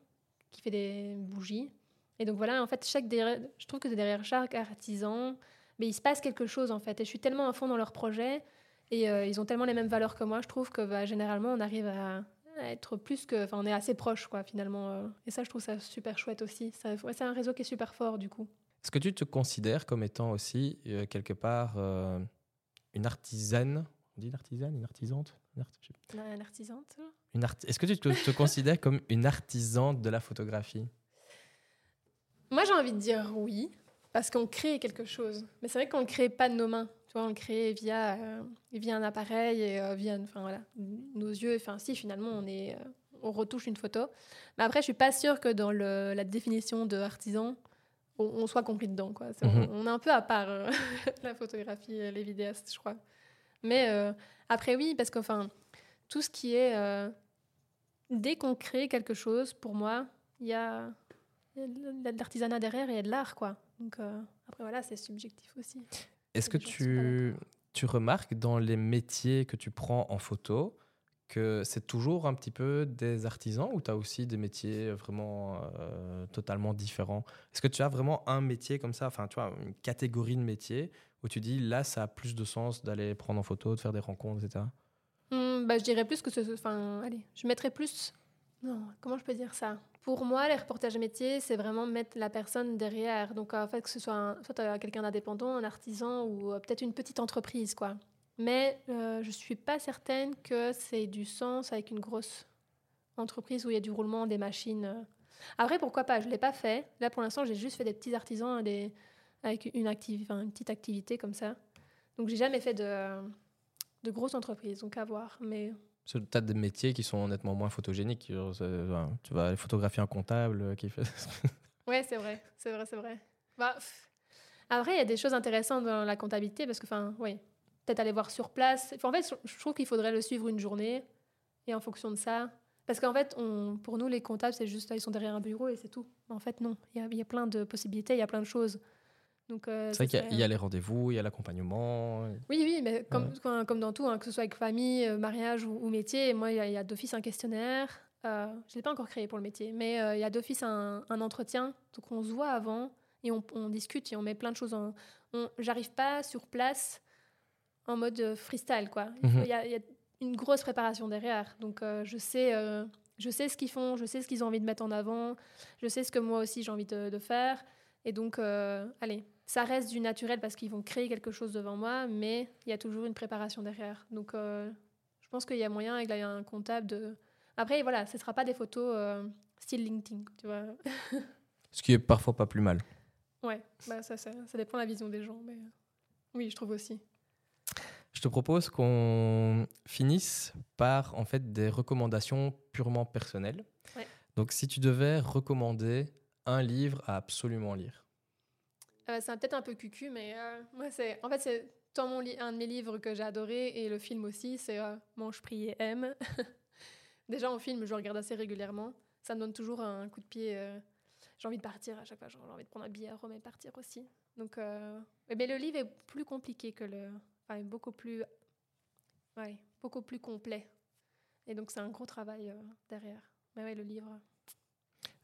B: qui fait des bougies. Et donc voilà, en fait, chaque je trouve que derrière chaque artisan, mais il se passe quelque chose en fait. Et je suis tellement à fond dans leur projet et euh, ils ont tellement les mêmes valeurs que moi, je trouve que bah, généralement on arrive à, être plus que, enfin, on est assez proche quoi finalement. et ça, je trouve ça super chouette aussi. c'est un réseau qui est super fort du coup.
A: Est-ce que tu te considères comme étant aussi quelque part une artisane On dit une artisane, une artisante
B: Une, artisante
A: une Est-ce que tu te, te considères comme une artisante de la photographie?
B: Moi, j'ai envie de dire oui, parce qu'on crée quelque chose. Mais c'est vrai qu'on ne crée pas de nos mains. Tu vois, on le crée via, euh, via un appareil et euh, via enfin, voilà, nos yeux. Enfin, si, finalement, on, est, euh, on retouche une photo. Mais après, je suis pas sûre que dans le, la définition de artisan, on, soit compris dedans. Quoi. Mhm. on, est un peu à part la photographie, les vidéastes, je crois. Mais après, oui, parce que tout ce qui est. dès qu'on crée quelque chose, pour moi, il y a, y a de l'artisanat derrière et il y a de l'art. quoi. Donc, après, voilà, c'est subjectif aussi.
A: Est-ce que tu, tu remarques dans les métiers que tu prends en photo que c'est toujours un petit peu des artisans ou tu as aussi des métiers vraiment euh, totalement différents? Est-ce que tu as vraiment un métier comme ça, enfin tu vois, une catégorie de métiers où tu dis là ça a plus de sens d'aller prendre en photo, de faire des rencontres, etc.
B: Mmh, bah, je dirais plus que ce. Enfin, allez, je mettrais plus. Non, comment je peux dire ça? Pour moi, les reportages métiers, c'est vraiment mettre la personne derrière. Donc, en fait, que ce soit, soit quelqu'un d'indépendant, un artisan ou euh, peut-être une petite entreprise, quoi. Mais euh, je ne suis pas certaine que c'est du sens avec une grosse entreprise où il y a du roulement des machines. Après, pourquoi pas? Je ne l'ai pas fait. Là, pour l'instant, j'ai juste fait des petits artisans des, avec une, une petite activité comme ça. Donc, j'ai jamais fait de, de grosses entreprises. Donc, à voir. Mais
A: tu as des métiers qui sont honnêtement moins photogéniques. tu vas photographier un comptable qui fait.
B: ouais, c'est vrai, c'est vrai, c'est vrai. Bah, après, il y a des choses intéressantes dans la comptabilité parce que, enfin, oui, peut-être aller voir sur place. En fait, je trouve qu'il faudrait le suivre une journée et en fonction de ça. Parce qu'en fait, on, pour nous, les comptables, c'est juste, ils sont derrière un bureau et c'est tout. En fait, non. Il y, y, a plein de possibilités, il y a plein de choses.
A: Euh, c'est vrai qu'il y, a les rendez-vous, il y a l'accompagnement.
B: Oui, oui, mais comme, comme dans tout, hein, que ce soit avec famille, euh, mariage ou, métier, moi, il y a, d'office un questionnaire. Euh, je ne l'ai pas encore créé pour le métier, mais il y a d'office un, entretien. Donc on se voit avant et on, discute et on met plein de choses en. J'arrive pas sur place en mode freestyle, quoi. Mhm. Il, y, a, une grosse préparation derrière. Donc je sais. je sais ce qu'ils font, je sais ce qu'ils ont envie de mettre en avant, je sais ce que moi aussi j'ai envie de, de faire. Et donc, allez, ça reste du naturel parce qu'ils vont créer quelque chose devant moi, mais il y a toujours une préparation derrière. Donc, euh, je pense qu'il y a moyen avec un comptable de. Après, voilà, ce ne sera pas des photos euh, style LinkedIn, tu vois.
A: Ce qui est parfois pas plus mal.
B: Ouais, bah ça, ça, dépend de la vision des gens, mais euh, oui, je trouve aussi.
A: Je te propose qu'on finisse par en fait des recommandations purement personnelles. Donc, si tu devais recommander un livre à absolument lire,
B: euh, c'est peut-être un peu cucu, mais euh, moi, c'est. En fait, c'est tant mon un de mes livres que j'ai adoré et le film aussi, c'est euh, Mange, prie et aime. Déjà, en film, je regarde assez régulièrement. Ça me donne toujours un coup de pied. j'ai envie de partir à chaque fois. J'ai envie de prendre un billet à Rome et partir aussi. Donc, mais le livre est plus compliqué que le. Enfin, beaucoup plus. Ouais, beaucoup plus complet. Et donc, c'est un gros travail derrière. Mais ouais, le livre.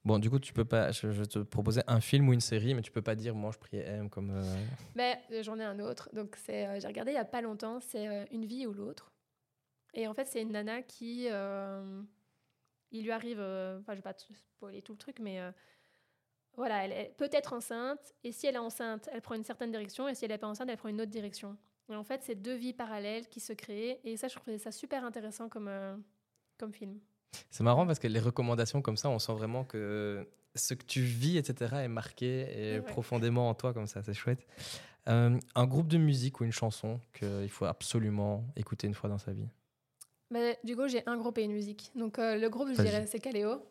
A: Bon, du coup, tu peux pas. Je, vais te proposer un film ou une série, mais tu peux pas dire Moi, je prie M comme. Euh,
B: mais euh, j'en ai un autre. Donc, c'est, euh, j'ai regardé il y a pas longtemps. C'est Une vie ou l'autre. Et en fait, c'est une nana qui. il lui arrive. Enfin, je vais pas spoiler tout le truc, mais. Voilà, elle est peut-être enceinte. Et si elle est enceinte, elle prend une certaine direction. Et si elle n'est pas enceinte, elle prend une autre direction. Et en fait, c'est deux vies parallèles qui se créent. Et ça, je trouvais ça super intéressant comme, comme film.
A: C'est marrant parce que les recommandations comme ça, on sent vraiment que ce que tu vis, etc., est marqué et profondément en toi comme ça. C'est chouette. Euh, un groupe de musique ou une chanson qu'il faut absolument écouter une fois dans sa vie?
B: Bah, Du coup, j'ai un groupe et une musique. Donc, euh, le groupe, je dirais, c'est Kaleo.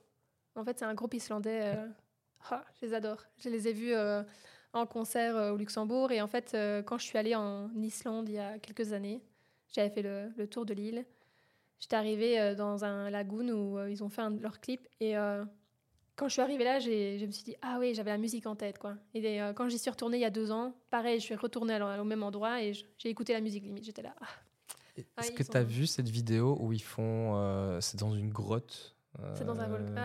B: En fait, c'est un groupe islandais. Euh, ah, je les adore. Je les ai vus en concert au Luxembourg. Et en fait, quand je suis allée en Islande il y a quelques années, j'avais fait le, le tour de l'île. J'étais arrivée euh, dans un lagoon où euh, ils ont fait un, leur clip et euh, quand je suis arrivée là, je me suis dit ah oui, j'avais la musique en tête quoi. Et quand j'y suis retournée il y a deux ans, pareil, je suis retournée au même endroit et j'ai écouté la musique limite. J'étais là. Ah.
A: Est-ce que tu as vu cette vidéo où ils font c'est dans une grotte
B: C'est dans un volcan.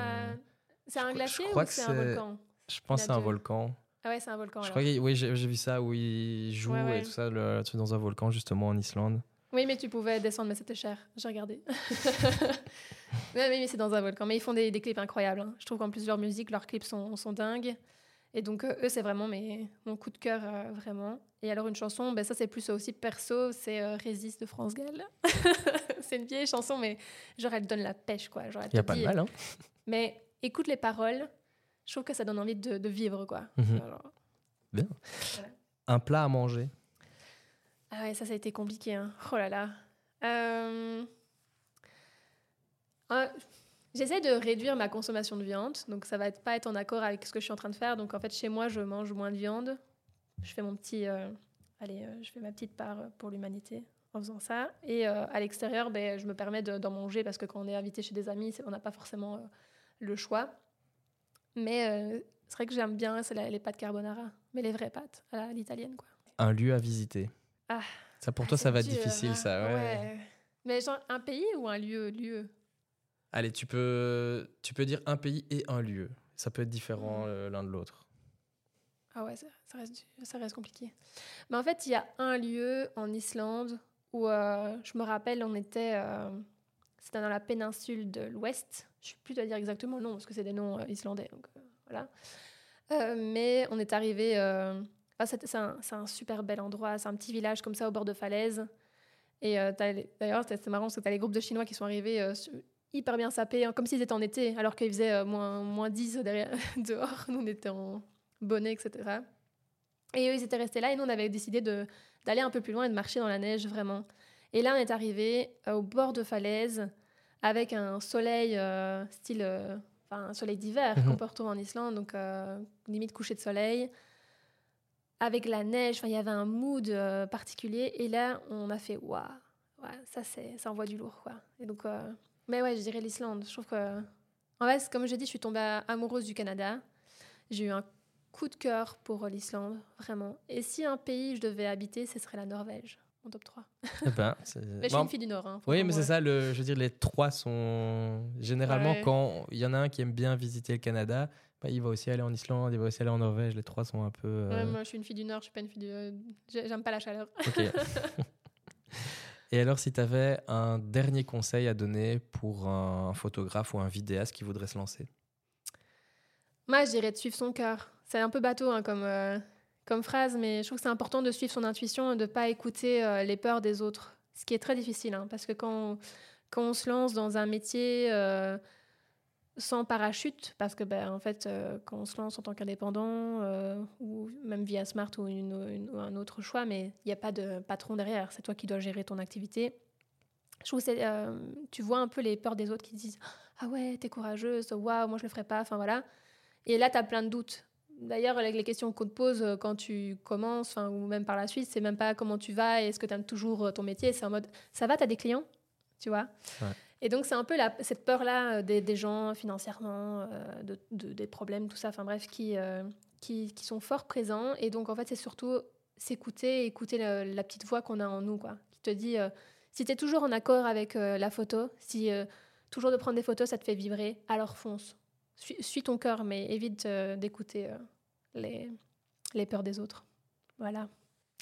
B: C'est un glacier ou c'est un volcan?
A: Je pense que c'est un volcan.
B: Ah ouais, c'est un volcan.
A: Je crois oui, j'ai vu ça où ils jouent et tout ça le, dans un volcan justement en Islande.
B: Oui, mais tu pouvais descendre, mais c'était cher. J'ai regardé. oui, mais c'est dans un volcan. Mais ils font des, clips incroyables. Hein. Je trouve qu'en plus, leur musique, leurs clips sont, sont dingues. Et donc, eux, c'est vraiment mes, mon coup de cœur, vraiment. Et alors, une chanson, ben, ça, c'est plus aussi perso, c'est Résiste de France Gall. c'est une vieille chanson, mais genre, elle donne la pêche, quoi.
A: Il y a pas de mal, hein.
B: Mais écoute les paroles, je trouve que ça donne envie de, vivre, quoi.
A: Mhm. Bien. Un plat à manger
B: Ah ouais, ça, ça a été compliqué, hein. Oh là là. Euh... J'essaie de réduire ma consommation de viande, donc ça va pas être en accord avec ce que je suis en train de faire. Donc en fait, chez moi, je mange moins de viande. Je fais mon petit, euh, allez, euh, je fais ma petite part pour l'humanité en faisant ça. Et à l'extérieur, ben, je me permets d'en manger parce que quand on est invité chez des amis, on n'a pas forcément le choix. Mais c'est vrai que j'aime bien les pâtes carbonara, mais les vraies pâtes, à l'italienne quoi.
A: Un lieu à visiter.
B: Ah.
A: Ça pour toi, ça va être difficile, ça, ouais. ouais.
B: Mais genre un pays ou un lieu, lieu?
A: Allez, tu peux, tu peux dire un pays et un lieu. Ça peut être différent hmm. euh, l'un de l'autre.
B: Ah ouais, ça, reste, ça reste compliqué. Mais en fait, il y a un lieu en Islande où euh, je me rappelle, on était. Euh, c'était dans la péninsule de l'Ouest. Je ne sais plus te dire exactement le nom parce que c'est des noms islandais. Donc, voilà. mais on est arrivé. c'est un, super bel endroit. C'est un petit village comme ça au bord de falaise. Et d'ailleurs, c'est marrant parce que tu as les groupes de Chinois qui sont arrivés hyper bien sapés, hein, comme s'ils étaient en été, alors qu'il faisait euh, moins, moins 10 derrière, dehors. Nous, on était en bonnet, etc. Et eux, ils étaient restés là et nous, on avait décidé d'aller un peu plus loin et de marcher dans la neige, vraiment. Et là, on est arrivé euh, au bord de falaise avec un soleil euh, style, enfin un soleil d'hiver mhm. qu'on peut retrouver en Islande, donc limite coucher de soleil, avec la neige. il y avait un mood particulier. Et là, on a fait waouh, ça c'est, ça envoie du lourd, quoi. Et donc mais ouais, je dirais l'Islande. Je trouve que. En fait, comme j'ai dit, je suis tombée amoureuse du Canada. J'ai eu un coup de cœur pour l'Islande, vraiment. Et si un pays je devais habiter, ce serait la Norvège, mon top 3.
A: Eh ben,
B: mais je suis une fille du Nord. Hein,
A: oui, mais c'est ça, le, je veux dire, les trois sont. Généralement, quand il y en a un qui aime bien visiter le Canada, bah, il va aussi aller en Islande, il va aussi aller en Norvège. Les trois sont un peu.
B: Euh, moi, je suis une fille du Nord, je suis pas une fille du. Euh, j'aime pas la chaleur.
A: Ok. Et alors, si tu avais un dernier conseil à donner pour un photographe ou un vidéaste qui voudrait se lancer?
B: Moi, je dirais de suivre son cœur. C'est un peu bateau hein, comme, euh, comme phrase, mais je trouve que c'est important de suivre son intuition et de ne pas écouter euh, les peurs des autres. Ce qui est très difficile, hein, parce que quand, quand on se lance dans un métier, euh, sans parachute, parce que ben, en fait, euh, quand on se lance en tant qu'indépendant, ou même via Smart ou, un autre choix, mais il n'y a pas de patron derrière, c'est toi qui dois gérer ton activité. Je trouve que tu vois un peu les peurs des autres qui disent Ah ouais, t'es courageuse, waouh, moi je le ferai pas, enfin voilà. Et là, tu as plein de doutes. D'ailleurs, les questions qu'on te pose quand tu commences, ou même par la suite, c'est même pas comment tu vas et est-ce que tu aimes toujours ton métier, c'est en mode Ça va, tu as des clients, tu vois? Et donc, c'est un peu la, cette peur-là euh, des, des, gens financièrement, euh, de, des problèmes, tout ça, enfin bref, qui, euh, qui, qui, sont fort présents. Et donc, en fait, c'est surtout s'écouter, écouter la, petite voix qu'on a en nous, quoi, qui te dit si tu es toujours en accord avec la photo, si toujours de prendre des photos, ça te fait vibrer, alors fonce. Suis, ton cœur, mais évite d'écouter les, les peurs des autres. Voilà.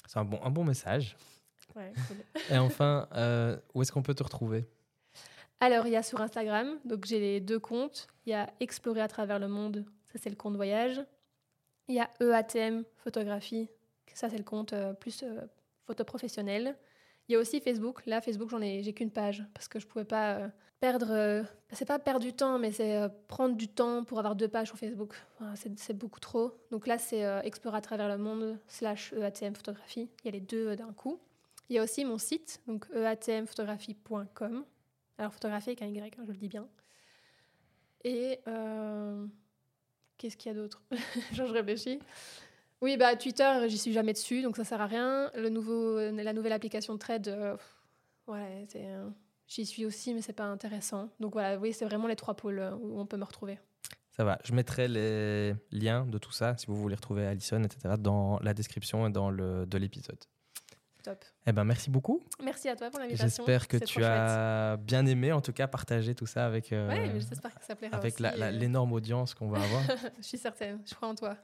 A: C'est un bon, un bon message. Ouais, Et enfin, où est-ce qu'on peut te retrouver?
B: Alors, il y a sur Instagram, donc j'ai les deux comptes. Il y a Explorer à travers le monde, ça c'est le compte voyage. Il y a EATM Photographie, ça c'est le compte euh, plus euh, photo professionnelle. Il y a aussi Facebook. Là, Facebook, j'en ai, j'ai qu'une page parce que je pouvais pas euh, perdre. c'est pas perdre du temps, mais c'est prendre du temps pour avoir deux pages sur Facebook. c'est, beaucoup trop. Donc là, c'est Explorer à travers le monde slash EATM Photographie. Il y a les deux d'un coup. Il y a aussi mon site, donc eatmphotographie.com. Alors photographier avec un Y, hein, je le dis bien. Et euh, qu'est-ce qu'il y a d'autre? Je réfléchis. Oui, bah Twitter, j'y suis jamais dessus, donc ça sert à rien. Le nouveau, la nouvelle application de trade, euh, euh, j'y suis aussi, mais c'est pas intéressant. Donc voilà, oui, c'est vraiment les trois pôles où on peut me retrouver.
A: Ça va. Je mettrai les liens de tout ça, si vous voulez retrouver Alison, etc., dans la description et dans le de l'épisode. Eh ben, merci beaucoup.
B: Merci à toi pour l'invitation.
A: J'espère que tu as bien aimé, en tout cas, partager tout ça avec,
B: euh, j'espère que ça plaira
A: avec l'énorme audience qu'on va avoir.
B: je suis certaine, je crois en toi.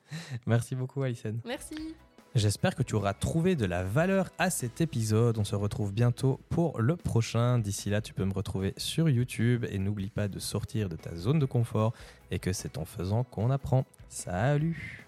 A: merci beaucoup, Alison.
B: Merci.
A: J'espère que tu auras trouvé de la valeur à cet épisode. On se retrouve bientôt pour le prochain. D'ici là, tu peux me retrouver sur YouTube et n'oublie pas de sortir de ta zone de confort et que c'est en faisant qu'on apprend. Salut